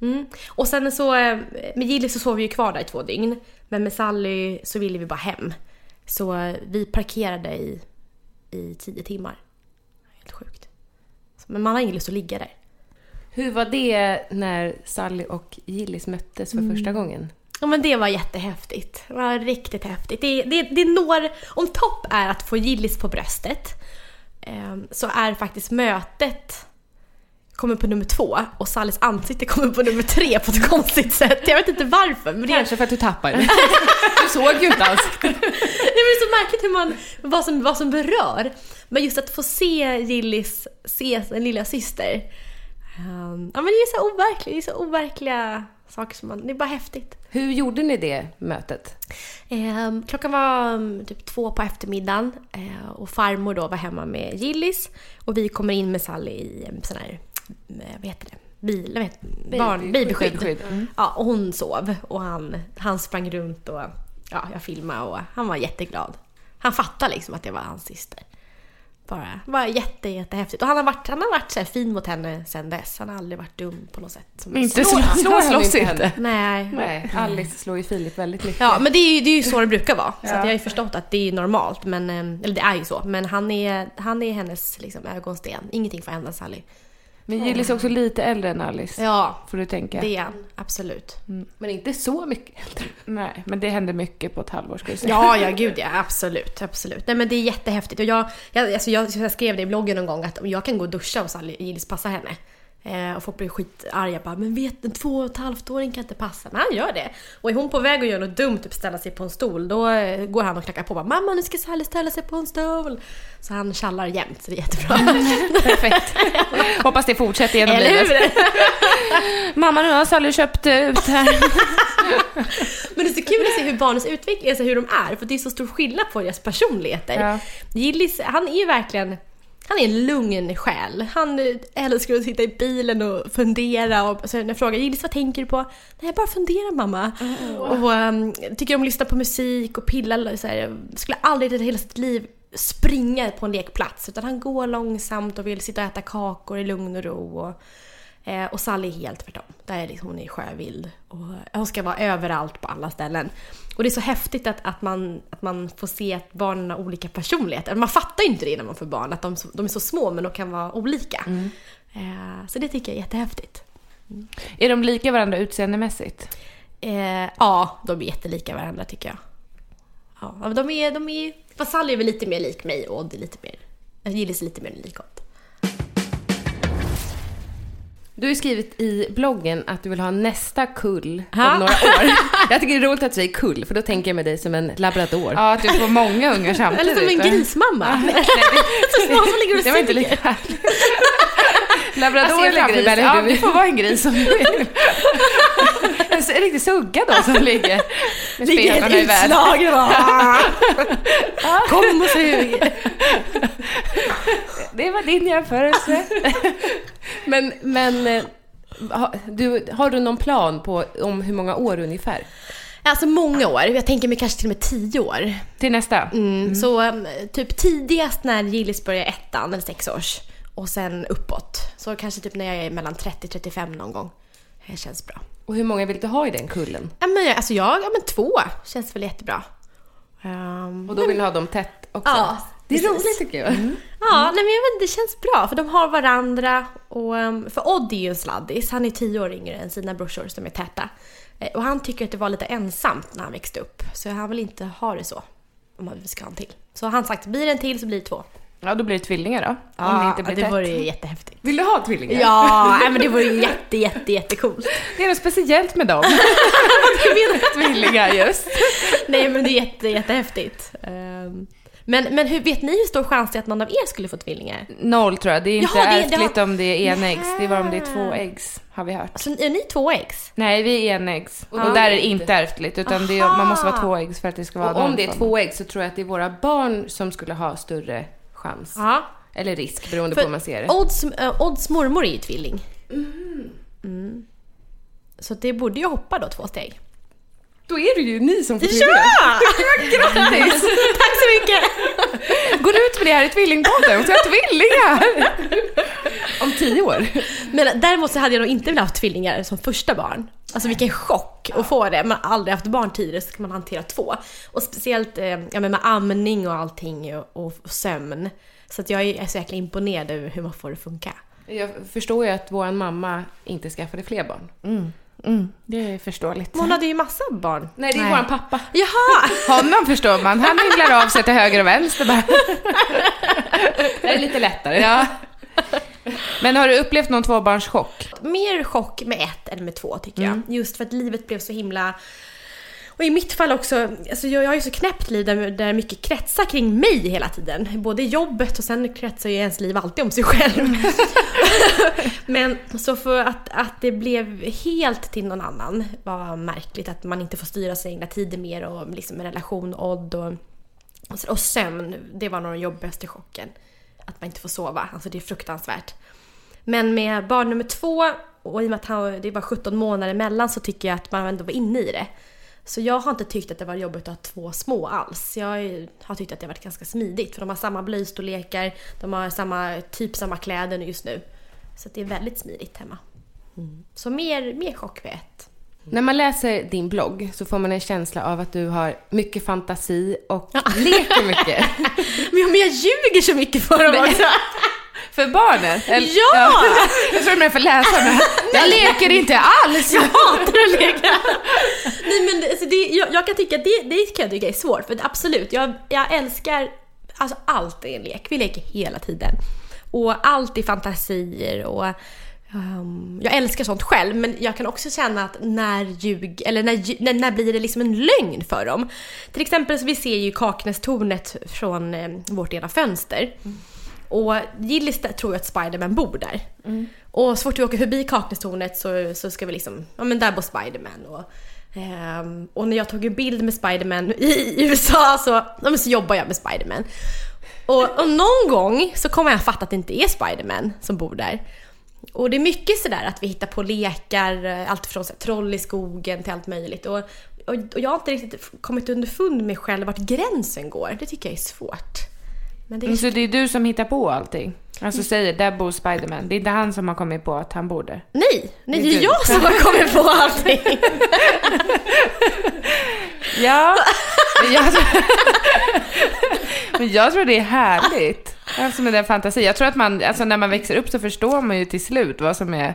Mm. Och sen så, eh, med Gilly så sov vi ju kvar där i två dygn. Men med Sally så ville vi bara hem. Så eh, vi parkerade i, i tio timmar. Helt sjukt. Men man har ingen lust att ligga där. Hur var det när Sally och Gillis möttes för första gången? Ja men det var jättehäftigt. Det var riktigt häftigt. Det, det, det når, om topp är att få Gillis på bröstet eh, så är faktiskt mötet kommer på nummer två och Sallys ansikte kommer på nummer tre på ett konstigt sätt. Jag vet inte varför. Men det, Kanske för att du tappade. du såg ju inte alls. det är så märkligt hur man, vad, som, vad som berör. Men just att få se Gillis se sin lilla syster. Um, ja men det är så overkligt, det är så overkliga saker som man, det är bara häftigt. Hur gjorde ni det mötet? Ehm, klockan var mm, typ två på eftermiddagen eh, och farmor då var hemma med Gillis och vi kommer in med Sally i en sån här, eh, vad heter det, bil, det? Barn, babyskydd. Babyskydd, mm. Ja, och hon sov och han, han sprang runt och ja, jag filmade och han var jätteglad. Han fattade liksom att det var hans syster. Bara, var jätte, jättehäftigt. Och han har varit, han har varit så här fin mot henne sen dess. Han har aldrig varit dum på något sätt. Som Inte Slår- slå, slår han slåss inte inte. henne? Nej. Nej, Alice slår ju Filip väldigt mycket. Ja, men det är ju, det är ju så det brukar vara. Så att jag har ju förstått att det är normalt. Men, eh, eller det är ju så. Men han är, han är hennes liksom, ögonsten. Ingenting får hända Sally. Men Gillis är också lite äldre än Alice. Ja, Får du tänka. det är han. Absolut. Men inte så mycket. Nej, men det händer mycket på ett halvår ska vi säga. Ja, ja gud ja. Absolut. absolut. Nej men det är jättehäftigt. Och jag, jag, alltså jag, jag skrev det i bloggen någon gång att jag kan gå och duscha och Sally Gillis passa henne. Eh, och folk blir skitarga bara “men vet en två och ett halvt åring kan inte passa”. Men han gör det. Och är hon på väg att göra något dumt, typ ställa sig på en stol, då eh, går han och knackar på bara “mamma nu ska Sally ställa sig på en stol”. Så han tjallar jämt, så det är jättebra. Perfekt. Hoppas det fortsätter genom Eller livet. Mamma, nu har Sally köpt eh, ut här. Men det är så kul att se hur barnens utveckling, alltså hur de är, för det är så stor skillnad på deras personligheter. Ja. Gillis, han är ju verkligen han är en lugn själ. Han eh, älskar att sitta i bilen och fundera. Och, så när jag frågar Gillis vad tänker du på? Nej, jag bara funderar mamma. Och um, tycker om att lyssna på musik och pilla. Så här, skulle aldrig i hela sitt liv springa på en lekplats. Utan han går långsamt och vill sitta och äta kakor i lugn och ro. Och, Eh, och Sally är helt tvärtom. Där är liksom, hon är sjövild. Och hon ska vara överallt på alla ställen. Och det är så häftigt att, att, man, att man får se att barnen har olika personligheter. Man fattar ju inte det när man får barn, att de, de är så små men de kan vara olika. Eh, så det tycker jag är jättehäftigt. Är de lika varandra utseendemässigt? Eh, ja, de är jättelika varandra tycker jag. Ja, de är, de är... Sally är väl lite mer lik mig och Odd är lite mer... Gillis är lite mer lik Odd. Du har skrivit i bloggen att du vill ha nästa kull Ha? om några år. Jag tycker det är roligt att du säger kull, för då tänker jag med dig som en labrador. Ja, att du får många ungar samtidigt. Eller som en grismamma. Det, så små som ligger och det Labrador eller framför gris? mig Ja, du- får vara en gris om du vill. En riktig sugga då som ligger med Ligger spenarna i utslagen. Kom och sug! Det var din jämförelse. Men, men eh, ha, du, har du någon plan på om hur många år ungefär? Alltså många år, jag tänker mig kanske till och med tio år. Till nästa. Mm. Så um, typ tidigast när Gillis börjar ettan, eller sex års. Och sen uppåt. Så kanske typ när jag är mellan 30-35 någon gång. Det känns bra. Och hur många vill du ha i den kullen? Ja men, alltså jag, ja men två känns väl jättebra. Um, Och då vill du ha dem tätt också? Ja, det är precis. roligt tycker jag. Ja, nej men jag vet, det känns bra för de har varandra. Och, um, för Odd är ju en sladdis, han är tio år yngre än sina brorsor som är täta. Eh, Och han tycker att det var lite ensamt när han växte upp. Så han vill inte ha det så. Om vi ska ha en till. Så han sagt, blir det en till så blir det två. Ja, då blir det tvillingar då. om Ja, det inte blir det tätt. vore ju jättehäftigt. Vill du ha tvillingar? Ja, nej, men det vore ju jätte, jätte, jättecoolt. Det är något speciellt med dem. Tvillingar just. Nej men det är jätte, jättehäftigt. Ehm, Men, men hur, vet ni hur stor chans det är att någon av er skulle få tvillingar? Noll tror jag. Det är inte Jaha, det- det ärftligt har- om det är enäggs. Det är bara om det är tvåäggs, har vi hört. Alltså är ni tvåäggs? Nej, vi är enäggs. Och, då där är det inte ärftligt, utan det är, man måste vara tvåäggs för att det ska vara Och om det är två ägg så tror jag att det är våra barn som skulle ha större chans. Ja. Eller risk, beroende på hur man ser det. Odds, äh, Odds mormor är ju tvilling. Mm. Så det borde ju hoppa då två steg. Då är det ju ni som får Ja! Grattis! Tack så mycket! Går ut med det här i Tvillingpodden, så jag har tvillingar! Om tio år. Men däremot så hade jag nog inte velat ha tvillingar som första barn. Alltså vilken chock att få det. Man har aldrig haft barn tidigare så ska man hantera två. Och speciellt eh, ja, med amning och allting och, och sömn. Så att jag är så jäkla imponerad över hur man får det funka. Jag förstår ju att vår mamma inte skaffade fler barn. Det är förståeligt. Hon hade ju massa barn. Nej, det är Nej. vår pappa. Jaha! Honom förstår man. Han vinglar av sig till höger och vänster bara. Det är lite lättare. Ja. Men har du upplevt någon tvåbarnschock? Mer chock med ett än med två tycker jag. Just för att livet blev så himla... Och i mitt fall också, alltså jag, jag har ju så knäppt liv där, där mycket kretsar kring mig hela tiden. Både jobbet och sen kretsar ju ens liv alltid om sig själv. Men så för att, att det blev helt till någon annan var märkligt. Att man inte får styra sina egna tider mer och liksom en relation, Odd och, och, och sömn. Det var nog den jobbigaste chocken. Att man inte får sova. Alltså det är fruktansvärt. Men med barn nummer två, och i och med att han, det var 17 månader emellan så tycker jag att man ändå var inne i det. Så jag har inte tyckt att det var jobbigt att ha två små alls. Jag har tyckt att det har varit ganska smidigt för de har samma blöjstorlekar, de har samma, typ samma kläder just nu. Så det är väldigt smidigt hemma. Så mer, mer chock vid ett. När man läser din blogg så får man en känsla av att du har mycket fantasi och leker mycket. Men jag ljuger så mycket för dem också! För barnen? Eller- Ja! Jag tror de är för läsarna. Jag leker inte alls! Jag hatar att leka! Nej men det- alltså det, jag, jag kan tycka att det, det kan jag tycka är svårt, för absolut, jag, jag älskar, alltså allt är en lek. Vi leker hela tiden. Och allt är fantasier och ehm, jag älskar sånt själv, men jag kan också känna att när ljug, eller när, när, när blir det liksom en lögn för dem? Till exempel så vi ser ju Kaknästornet från eh, vårt ena fönster. Och Gillis tror ju att Spiderman bor där. Och så fort vi åker förbi Kaknästornet så, så ska vi liksom, ja men där bor Spiderman. Och, ehm, och när jag tog en bild med Spiderman i USA så, ja, men så jobbar jag med Spiderman. Och, och någon gång så kommer jag fatta att det inte är Spiderman som bor där. Och det är mycket sådär att vi hittar på lekar, eh, allt från så här, troll i skogen till allt möjligt. Och, och, och jag har inte riktigt kommit underfund med själv vart gränsen går. Det tycker jag är svårt. Men det är, Så det är du som hittar på allting? Alltså säger, där bor Spiderman. Det är inte han som har kommit på att han bor där. nej, nej, det Det är är jag som har kommit på allting. Ja, men jag, men jag tror det är härligt. Alltså med den fantasi. Jag tror att man, alltså när man växer upp så förstår man ju till slut vad som är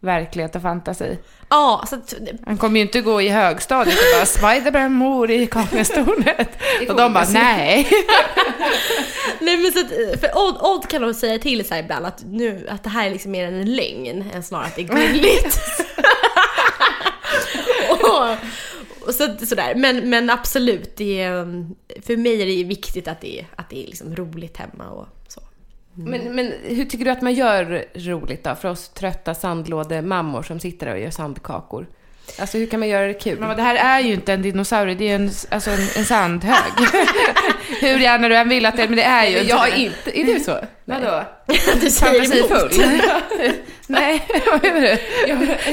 verklighet och fantasi. ja, så att, Han kommer ju inte gå i högstadiet och bara Spiderman mor i kaknästornet. Och de bara nej. nej men så att, för Odd, Odd kan nog säga till så ibland att, nu, att det här är liksom mer en lögn än snarare att det är gulligt. och, och så, sådär. Men, men absolut, det är, för mig är det viktigt att det är, att det är liksom roligt hemma och. Men, men hur tycker du att man gör roligt då, för oss trötta sandlådemammor som sitter där och gör sandkakor? Alltså hur kan man göra det kul? Men det här är ju inte en dinosaurie, det är en, alltså en, en sandhög. Hur gärna du än vill att det men det är ju jag är inte, är det så? Vadå? Du säger emot. Nej, vad menar du?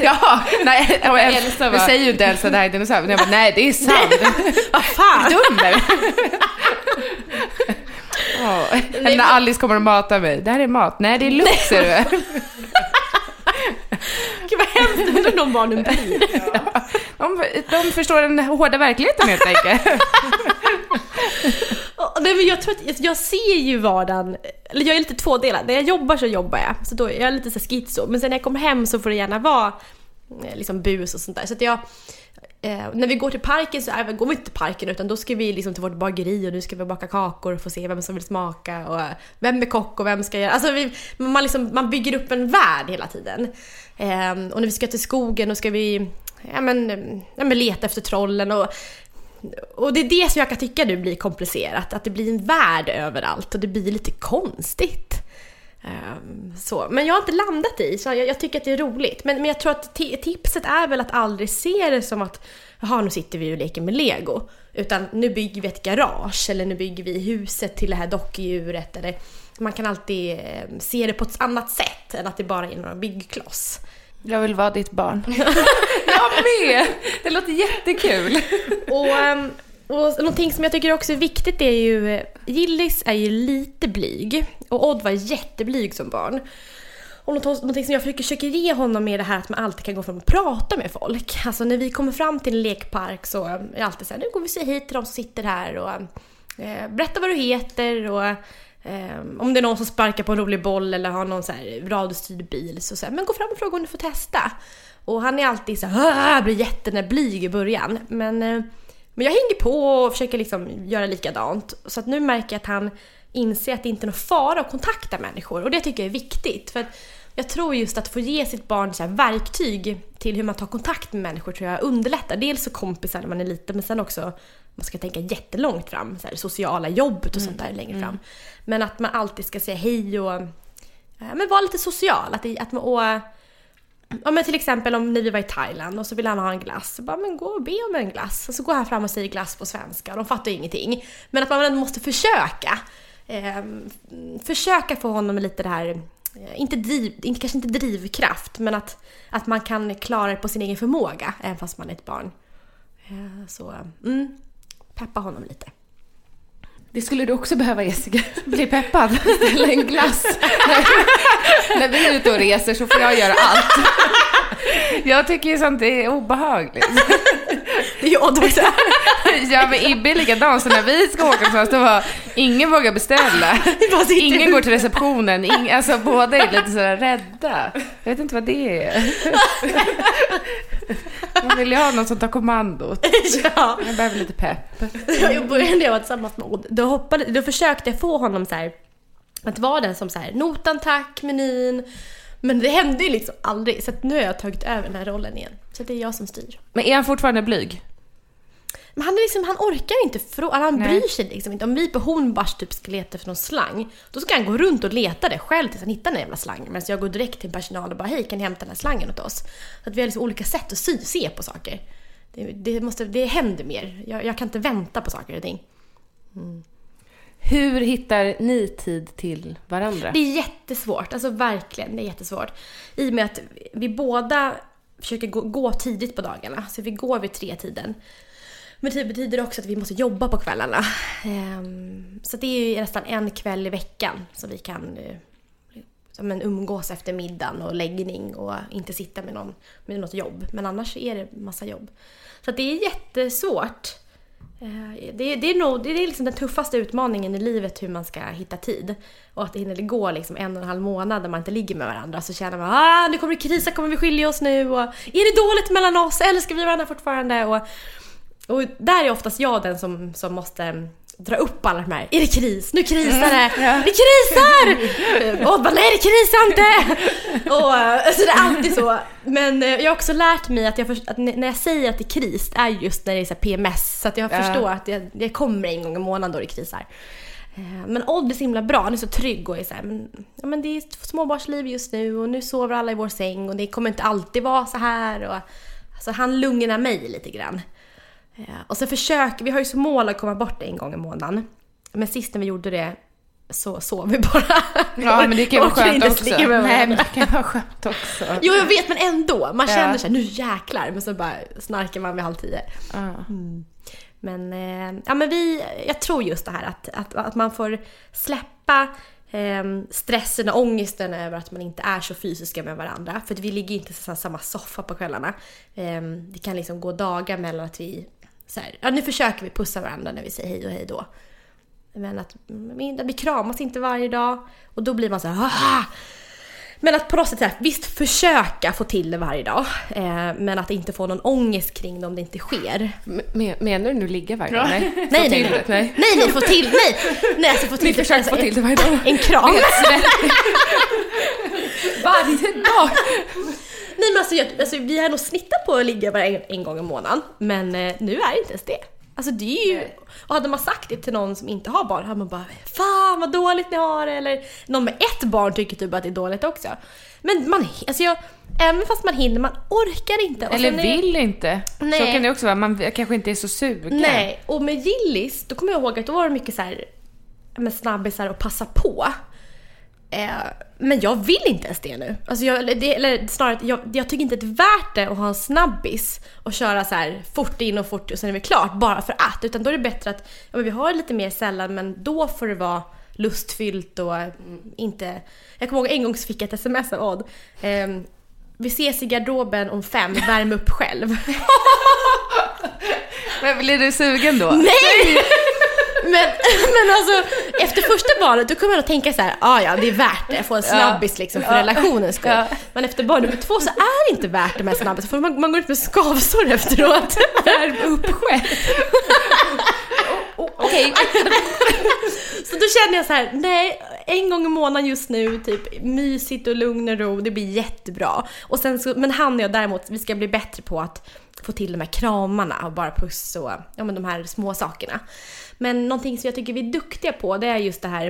Jaha, nej, och Elsa Elsa, bara- du säger ju inte ens att det här är dinosaurie. Jag bara, nej det är sand. Vad fan! Dum Ja, Eller när Alice kommer och matar mig. Det här är mat. Nej, det är lukt ser du. Gud vad hemskt undrar de barnen blir. De, de förstår den hårda verkligheten helt enkelt. Ja, Nej, men jag tror att jag ser ju vardagen, eller jag är lite tvådelad. När jag jobbar så jobbar jag, så då är jag lite så schizo. Men sen när jag kommer hem så får det gärna vara eh, liksom bus och sånt där. Så jag, eh, när vi går till parken så är, går vi inte till parken utan då ska vi liksom till vårt bageri och nu ska vi baka kakor och få se vem som vill smaka och eh, vem är kock och vem ska göra... Alltså vi, man, liksom, man bygger upp en värld hela tiden. Eh, och när vi ska till skogen och ska vi ja, men, ja, men leta efter trollen och och det är det som jag kan tycka nu blir komplicerat, att det blir en värld överallt och det blir lite konstigt. Ehm, så. Men jag har inte landat i, så jag, jag tycker att det är roligt. Men, men jag tror att ti- tipset är väl att aldrig se det som att jaha, nu sitter vi och leker med lego. Utan nu bygger vi ett garage eller nu bygger vi huset till det här dockdjuret. Eller man kan alltid eh, se det på ett annat sätt än att det bara är några byggkloss. Jag vill vara ditt barn. Jag med! Det låter jättekul. Och, ehm, och någonting som jag tycker också är viktigt är ju, Gillis är ju lite blyg och Odd var jätteblyg som barn. Och något, någonting som jag försöker, ge honom är det här att man alltid kan gå fram och prata med folk. Alltså när vi kommer fram till en lekpark så är det alltid så här, nu går vi och säger till de som sitter här och eh, berätta vad du heter och eh, om det är någon som sparkar på en rolig boll eller har någon så här radiostyrd bil så säger men gå fram och fråga om du får testa. Och han är alltid så här, blir jätteblyg i början. Men, eh, men jag hänger på och försöker liksom göra likadant. Så att nu märker jag att han inser att det inte är någon fara att kontakta människor. Och det tycker jag är viktigt. För jag tror just att få ge sitt barn så verktyg till hur man tar kontakt med människor tror jag underlättar. Dels för kompisar när man är liten men sen också man ska tänka jättelångt fram. Så här, sociala jobbet och sånt där längre fram. Men att man alltid ska säga hej och ja, men vara lite social. Att, det- att man, och, Ja men till exempel om när vi var i Thailand och så ville han ha en glass. Så bara, men gå och be om en glass. Och så går han fram och säger glass på svenska och de fattar ju ingenting. Men att man ändå måste försöka. Eh, försöka få honom med lite det här, eh, inte, driv, inte, kanske inte drivkraft, men att, att man kan klara det på sin egen förmåga, även fast man är ett barn. Eh, så, mm, peppa honom lite. Det skulle du också behöva Jessica. Bli peppad. Ställa en glass. när, när vi är ute och reser så får jag göra allt. Jag tycker ju sånt är obehagligt. Ja, då också. Ja men Ibbe är likadan, så när vi ska åka någonstans då var ingen vågar beställa. Ingen går till receptionen, ing, alltså båda är lite sådär rädda. Jag vet inte vad det är. Man vill ju ha någon som tar kommandot. ja. Jag behöver lite pepp. Jag började när jag var tillsammans med Odd. Då, hoppade, då försökte jag få honom så här, att vara den som så här, notan tack, menyn. Men det hände ju liksom aldrig. Så att nu har jag tagit över den här rollen igen. Så det är jag som styr. Men är han fortfarande blyg? Men han, är liksom, han orkar inte, frå- han Nej. bryr sig liksom inte. Om vi på Hornbach typ ska leta efter någon slang, då ska han gå runt och leta det själv tills han hittar den jävla slangen. Men jag går direkt till personal och bara hej kan ni hämta den här slangen åt oss? Så att vi har liksom olika sätt att sy, se på saker. Det, det, måste, det händer mer. Jag, jag kan inte vänta på saker och ting. Hur hittar ni tid till varandra? Det är jättesvårt, alltså verkligen, det är jättesvårt. I och med att vi båda försöker gå, gå tidigt på dagarna, så vi går vid tre tiden. Men typ det betyder också att vi måste jobba på kvällarna. Ehm, så det är ju nästan en kväll i veckan som vi kan eh, som en umgås efter middagen och läggning och inte sitta med, någon, med något jobb. Men annars är det massa jobb. Så att det är jättesvårt. Det Det, det är nog det är liksom den tuffaste utmaningen i livet hur man ska hitta tid. Och att det hinner gå liksom en och en halv månad när man inte ligger med varandra så känner man ah nu kommer det krisa, kommer vi skilja oss nu? Och, är det dåligt mellan oss? Älskar vi varandra fortfarande? Och, och där är oftast jag den som, som måste dra upp alla de här. Är det kris? Nu krisar det! Det krisar! Och bara, nej det krisar inte! Och, eh, så det är alltid så. Men eh, jag har också lärt mig att, jag först, att när jag säger att det är kris, det är just när det är så PMS. Så att jag förstår att det, det kommer en gång i månaden då det krisar. Eh, Men Odd är så himla bra, han är så trygg och är så här, men, ja, men det är småbarnsliv just nu och nu sover alla i vår säng och det kommer inte alltid vara så här. Och, alltså, han lugnar mig lite grann. Eh, Och så försöker, vi har ju som mål att komma bort en gång i månaden. Men sist när vi gjorde det så sov vi bara. Ja, men det kan vara skönt också. Nej, men det kan vara skönt också. Jo jag vet men ändå, man Ja. känner sig nu jäklar men så bara snarkar man vid halv tio. Ja. Men, eh, ja, men vi, jag tror just det här att, att, att man får släppa eh, stressen och ångesten över att man inte är så fysiska med varandra. För att vi ligger inte i samma soffa på kvällarna. Eh, det kan liksom gå dagar mellan att vi, så här, ja nu försöker vi pussa varandra när vi säger hej och hej då. Men att vi, kramas inte varje dag och då blir man så här, "Ah!" Men att på något sätt, så här, visst försöka få till det varje dag. Eh, men att inte få någon ångest kring det om det inte sker. Men, menar du nu ligga varje dag? Nej, Nej, nej, till nej. nej. Nej, nej, få till, nej! Nej, alltså få till Ni försöker få till det varje dag. En kram. Varje dag! Nej men alltså, jag, alltså vi har nog snittat på att ligga bara en, en gång i månaden. Men eh, nu är det inte ens det. Alltså det är ju... Och hade man sagt det till någon som inte har barn hade man bara Fan vad dåligt ni har. Eller någon med ett barn tycker typ att det är dåligt också. Men man, alltså jag, även fast man hinner, man orkar inte. Och Eller sen är- vill inte. Nej. Så kan det också vara. Man kanske inte är så sugen. Nej, och med Gillis, då kommer jag ihåg att då var det mycket så här med snabbisar och passa på. Eh, men jag vill inte ens det nu. Alltså jag, det, eller snarare, jag, jag tycker inte det är värt det att ha en snabbis och köra så här fort in och fort och sen är det klart bara för att. Utan då är det bättre att ja, vi har det lite mer sällan men då får det vara lustfyllt och mm, inte... Jag kommer ihåg en gång så fick jag ett sms av Odd. Ehm, vi ses i garderoben om fem, värm upp själv. Men blir du sugen då? Nej! Men, men alltså, efter första barnet då kommer man att tänka så här, ah, ja det är värt det, få en snabbis liksom för relationens skull. Men efter barn nummer två så är det inte värt det med snabbis, för man, man går ut med skavsår efteråt. Värm upp själv. Okej, Så då känner jag så här, nej, en gång i månaden just nu, typ mysigt och lugn och ro, det blir jättebra. Och sen så, men han och jag däremot, vi ska bli bättre på att få till de här kramarna och bara puss och ja, men de här små sakerna. Men någonting som jag tycker vi är duktiga på, det är just det här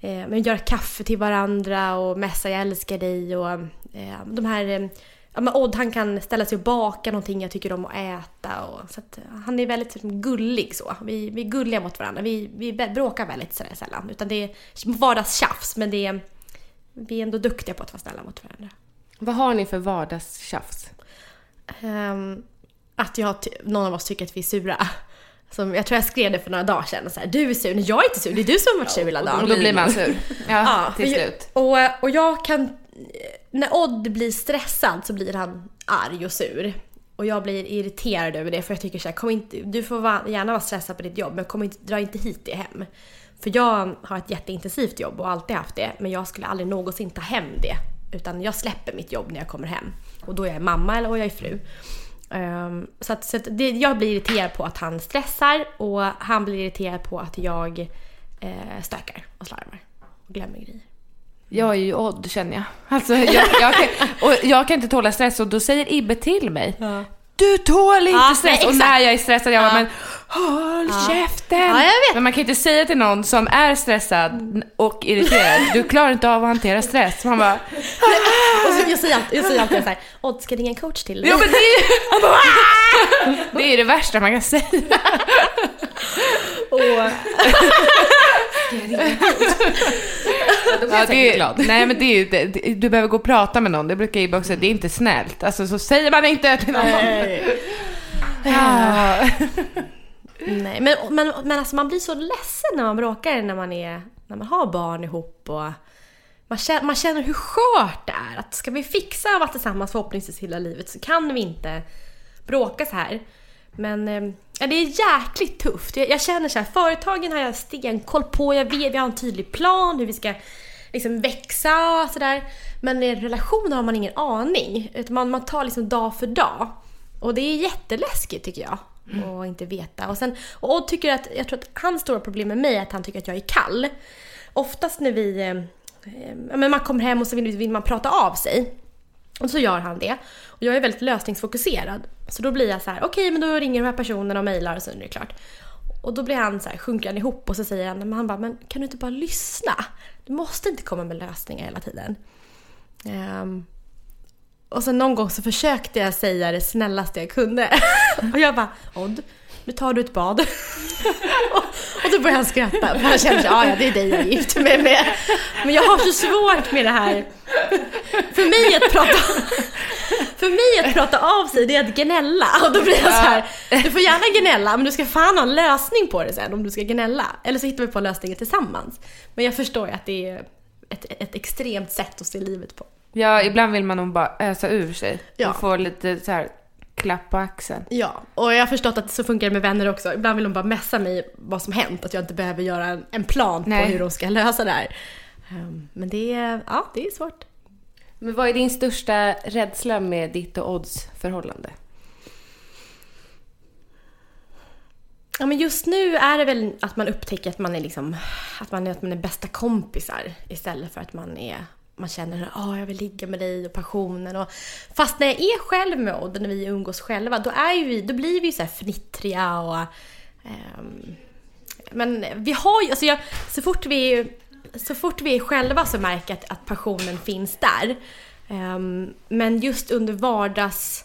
eh, men göra kaffe till varandra och mässa jag älskar dig och eh, de här eh, Ja, men Odd han kan ställa sig och baka någonting jag tycker om att äta. Och, så att, han är väldigt liksom, gullig så. Vi, vi är gulliga mot varandra. Vi, vi bråkar väldigt sådär sällan. Utan det är vardagstjafs men det är, vi är ändå duktiga på att vara snälla mot varandra. vad har ni för vardagstjafs? Ehm, att jag, någon av oss tycker att vi är sura. Som, jag tror jag skrev det för några dagar sedan. Så här, du är sur. Nej, jag är inte sur. Det är du som har varit sur hela dagen. Och då blir man sur. Ja, Ja, till slut. Och, och jag kan... När Odd blir stressad så blir han arg och sur. Och jag blir irriterad över det för jag tycker så här, kom inte, du får gärna vara stressad på ditt jobb men kom inte, dra inte hit det hem. För jag har ett jätteintensivt jobb och alltid haft det men jag skulle aldrig någonsin ta hem det. Utan jag släpper mitt jobb när jag kommer hem. Och då är jag mamma eller och jag är fru. Ehm, så att, så att det, jag blir irriterad på att han stressar och han blir irriterad på att jag eh, stökar och slarvar och glömmer grejer. Jag är ju Odd känner jag. Alltså, jag, jag, kan, och jag kan inte tåla stress och då säger Ibbe till mig. Du tål inte Ja, stress! nej, och när jag är stressad jag Ja. bara men håll käften! Ja, jag vet. Men man kan inte säga till någon som är stressad och irriterad, du klarar inte av att hantera stress. Man bara, Och så, jag säger alltid, jag säger alltid så här, Odd ska jag ringa en coach till dig? ja men det är, det är det värsta man kan säga. Och, jag Ja, det glad. nej men det är ju, det, du behöver gå och prata med någon, det brukar Ibbe också det är inte snällt. Alltså så säger man inte till någon. Ja. Nej, men, men, men alltså man blir så ledsen när man bråkar när man, är, när man har barn ihop och man känner, man känner hur skört det är. Att ska vi fixa att vara tillsammans förhoppningsvis hela livet så kan vi inte bråka så här. Men eh, ja, det är jäkligt tufft. Jag, jag känner så här, företagen har jag stenkoll på. Jag vet, vi har en tydlig plan hur vi ska liksom växa och sådär. Men i relationer har man ingen aning. Utan man, man tar liksom dag för dag. Och det är jätteläskigt tycker jag. Och inte veta. Och, sen, och Odd tycker att, jag tror att hans stora problem med mig är att han tycker att jag är kall. Oftast när vi, eh, Eh, men man kommer hem och så vill, vill man prata av sig. Och så gör han det. Och jag är väldigt lösningsfokuserad. Så då blir jag så här: okej okay, men då ringer de här personerna och mejlar och så är det klart. Och då blir han så här, sjunker han ihop och så säger han, men han bara, men kan du inte bara lyssna? Du måste inte komma med lösningar hela tiden. Um, och sen någon gång så försökte jag säga det snällaste jag kunde. och jag bara, Odd, nu tar du ett bad. och, och då började han skratta. För han kände, ja ja det är dig jag är gift med, med. Men jag har så svårt med det här. För mig att prata, för mig att prata av sig det är att gnälla. Och då blir jag så här, du får gärna gnälla men du ska fan ha en lösning på det sen om du ska gnälla. Eller så hittar vi på lösningen tillsammans. Men jag förstår ju att det är ett, ett extremt sätt att se livet på. Ja, ibland vill man nog bara ösa ur sig Ja. och få lite så här klapp på axeln. Ja, och jag har förstått att så funkar det med vänner också. Ibland vill de bara messa mig vad som hänt, att jag inte behöver göra en, plan Nej. på hur de ska lösa det här. Ehm, Men det är, ja, det är svårt. Men vad är din största rädsla med ditt och Odds förhållande? Ja, men just nu är det väl att man upptäcker att man är liksom, att man är, att man är bästa kompisar istället för att man är man känner att oh, jag vill ligga med dig och passionen. Och, fast när jag är själv med Odd, när vi umgås själva, då, är ju vi, då blir vi ju så här fnittriga och... Um, men vi har ju, alltså jag, så fort vi, så fort vi är själva så märker jag att, att passionen finns där. Um, men just under vardags...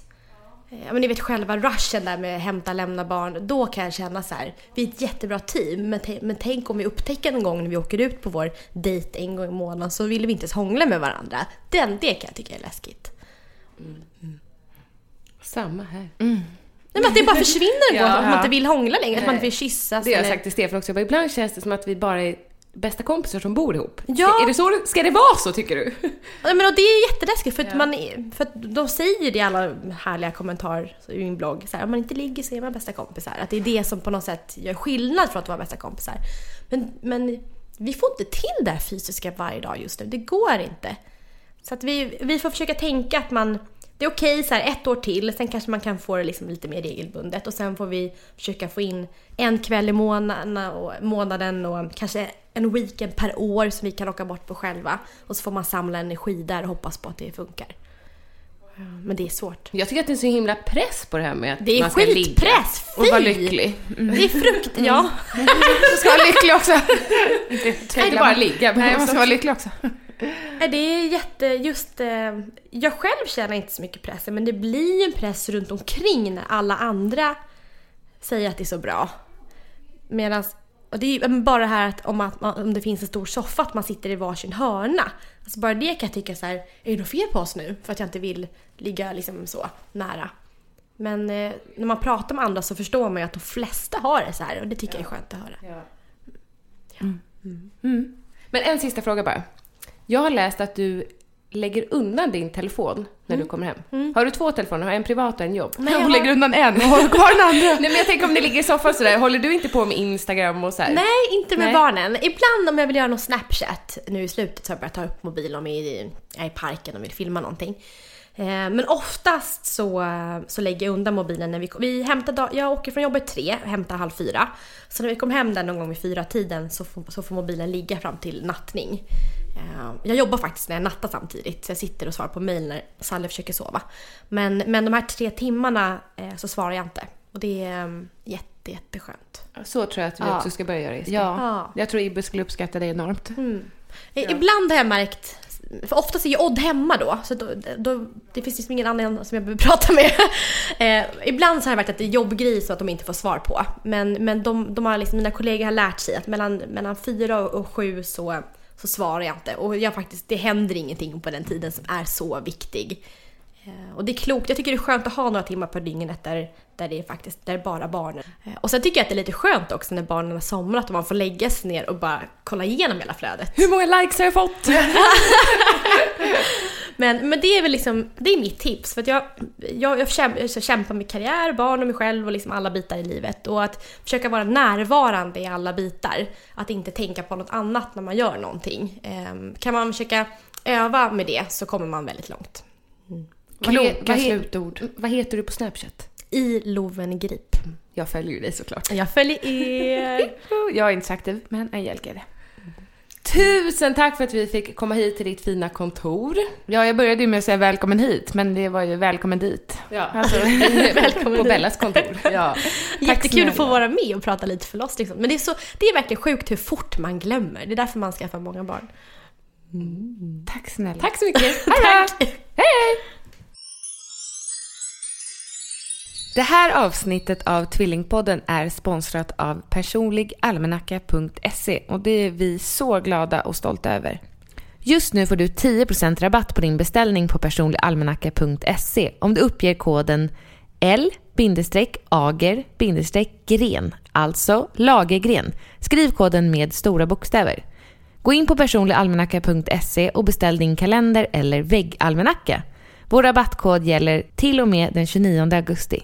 Ja, men ni vet själva rushen där med hämta, lämna barn. Då kan jag känna så här, vi är ett jättebra team. Men, men tänk om vi upptäcker en gång när vi åker ut på vår dejt en gång i månaden så vill vi inte ens hångla med varandra. Den, det kan jag tycka är läskigt. Samma här. Nej men att det bara försvinner en gång, Ja. att man inte vill hångla längre, att man Nej. inte vill kyssas. Det har jag eller- sagt till Stefan också. Jag bara, ibland känns det som att vi bara är bästa kompisar som bor ihop. Ja. Är det så, ska det vara så tycker du? Ja, men och det är jätteläskigt för att, man är, för att de säger det i alla härliga kommentarer i min blogg. Så här, om man inte ligger så är man bästa kompisar. Att det är det som på något sätt gör skillnad för att vara bästa kompisar. Men, men vi får inte till det här fysiska varje dag just nu. Det går inte. Så att vi, vi får försöka tänka att man det är okej så här ett år till, sen kanske man kan få det liksom lite mer regelbundet och sen får vi försöka få in en kväll i månaden och, månaden och kanske en weekend per år som vi kan åka bort på själva. Och så får man samla energi där och hoppas på att det funkar. Men det är svårt. Jag tycker att det är så himla press på det här med att Det är man ska ligga skitpress! och vara lycklig. Det är frukt, ja. Du ska vara lycklig också. Inte bara ligga. Nej, man ska vara lycklig också. Nej, Det är jätte, just, eh, jag själv känner inte så mycket press, men det blir ju en press runt omkring när alla andra säger att det är så bra. Medan, och det är bara det här att om, att man, om det finns en stor soffa, att man sitter i varsin hörna. Alltså bara det kan jag tycka så här, är det något fel på oss nu? För att jag inte vill ligga liksom så nära. Men eh, när man pratar med andra så förstår man ju att de flesta har det så här och det tycker jag är skönt att höra. Men en sista fråga bara. Jag har läst att du lägger undan din telefon när du kommer hem. Har du två telefoner? Har en privat och en jobb? Nej, Hon har- lägger undan en och håller kvar den andra. Nej men jag tänker om ni ligger i soffan sådär, håller du inte på med Instagram och så här? Nej, inte med Nej. barnen. Ibland om jag vill göra någon Snapchat nu i slutet så har jag börjat ta upp mobilen om jag är i, jag är i parken och vill filma någonting. Eh, Men oftast så, så lägger jag undan mobilen när vi, vi hämtar, dag- jag åker från jobbet tre och hämtar halv fyra. Så när vi kommer hem där någon gång vid fyra tiden så får, så får mobilen ligga fram till nattning. Eh, Jag jobbar faktiskt när jag nattar samtidigt så jag sitter och svarar på mail när Salle försöker sova. Men, men de här tre timmarna eh, så svarar jag inte. Och det är eh, jätte, jätteskönt. Så tror jag att vi Ja. också ska börja göra Jessica. Ja, Ja. jag tror Ibbe skulle uppskatta det enormt. Eh, Ibland har jag märkt, för oftast är ju Odd hemma då, så då, då, det finns liksom ingen annan som jag behöver prata med. Eh, ibland så har jag märkt att det är jobbgrejer så att de inte får svar på. Men, men de, de har liksom, mina kollegor har lärt sig att mellan, mellan fyra och, och sju så, så svarar jag inte. Och jag faktiskt, det händer ingenting på den tiden som är så viktig. Eh, Och det är klokt, jag tycker det är skönt att ha några timmar på dygnet där, där det är faktiskt där bara barnen. Eh, Och sen tycker jag att det är lite skönt också när barnen har somnat och man får lägga sig ner och bara kolla igenom hela flödet. Hur många likes har jag fått? Men, men det är väl liksom, det är mitt tips. För att jag, jag, jag, kämpar, jag kämpar med karriär, barn och mig själv och liksom alla bitar i livet. Och att försöka vara närvarande i alla bitar. Att inte tänka på något annat när man gör någonting. Ehm, kan man försöka öva med det så kommer man väldigt långt. Kloka vad he- slutord. Vad heter du på Snapchat? I Loven Grip. Jag följer dig såklart. Jag följer er. Jag är inte så aktiv, men jag hjälper det. Tusen tack för att vi fick komma hit till ditt fina kontor. Ja, jag började ju med att säga välkommen hit, men det var ju välkommen dit. Ja. Alltså, Välkommen på. Bellas kontor. ja. Jättekul att få vara med och prata lite förlossning. Men det är, så, det är verkligen sjukt hur fort man glömmer. Det är därför man skaffar många barn. Tack snälla. Tack så mycket. Tack. Det här avsnittet av Tvillingpodden är sponsrat av personligalmanacka.se och det är vi så glada och stolta över. Just nu får du 10% rabatt på din beställning på personligalmanacka.se om du uppger koden L-ager-gren, alltså lagergren. Skriv koden med stora bokstäver. Gå in på personligalmanacka.se och beställ din kalender eller väggalmanacka. Vår rabattkod gäller till och med den 29 augusti.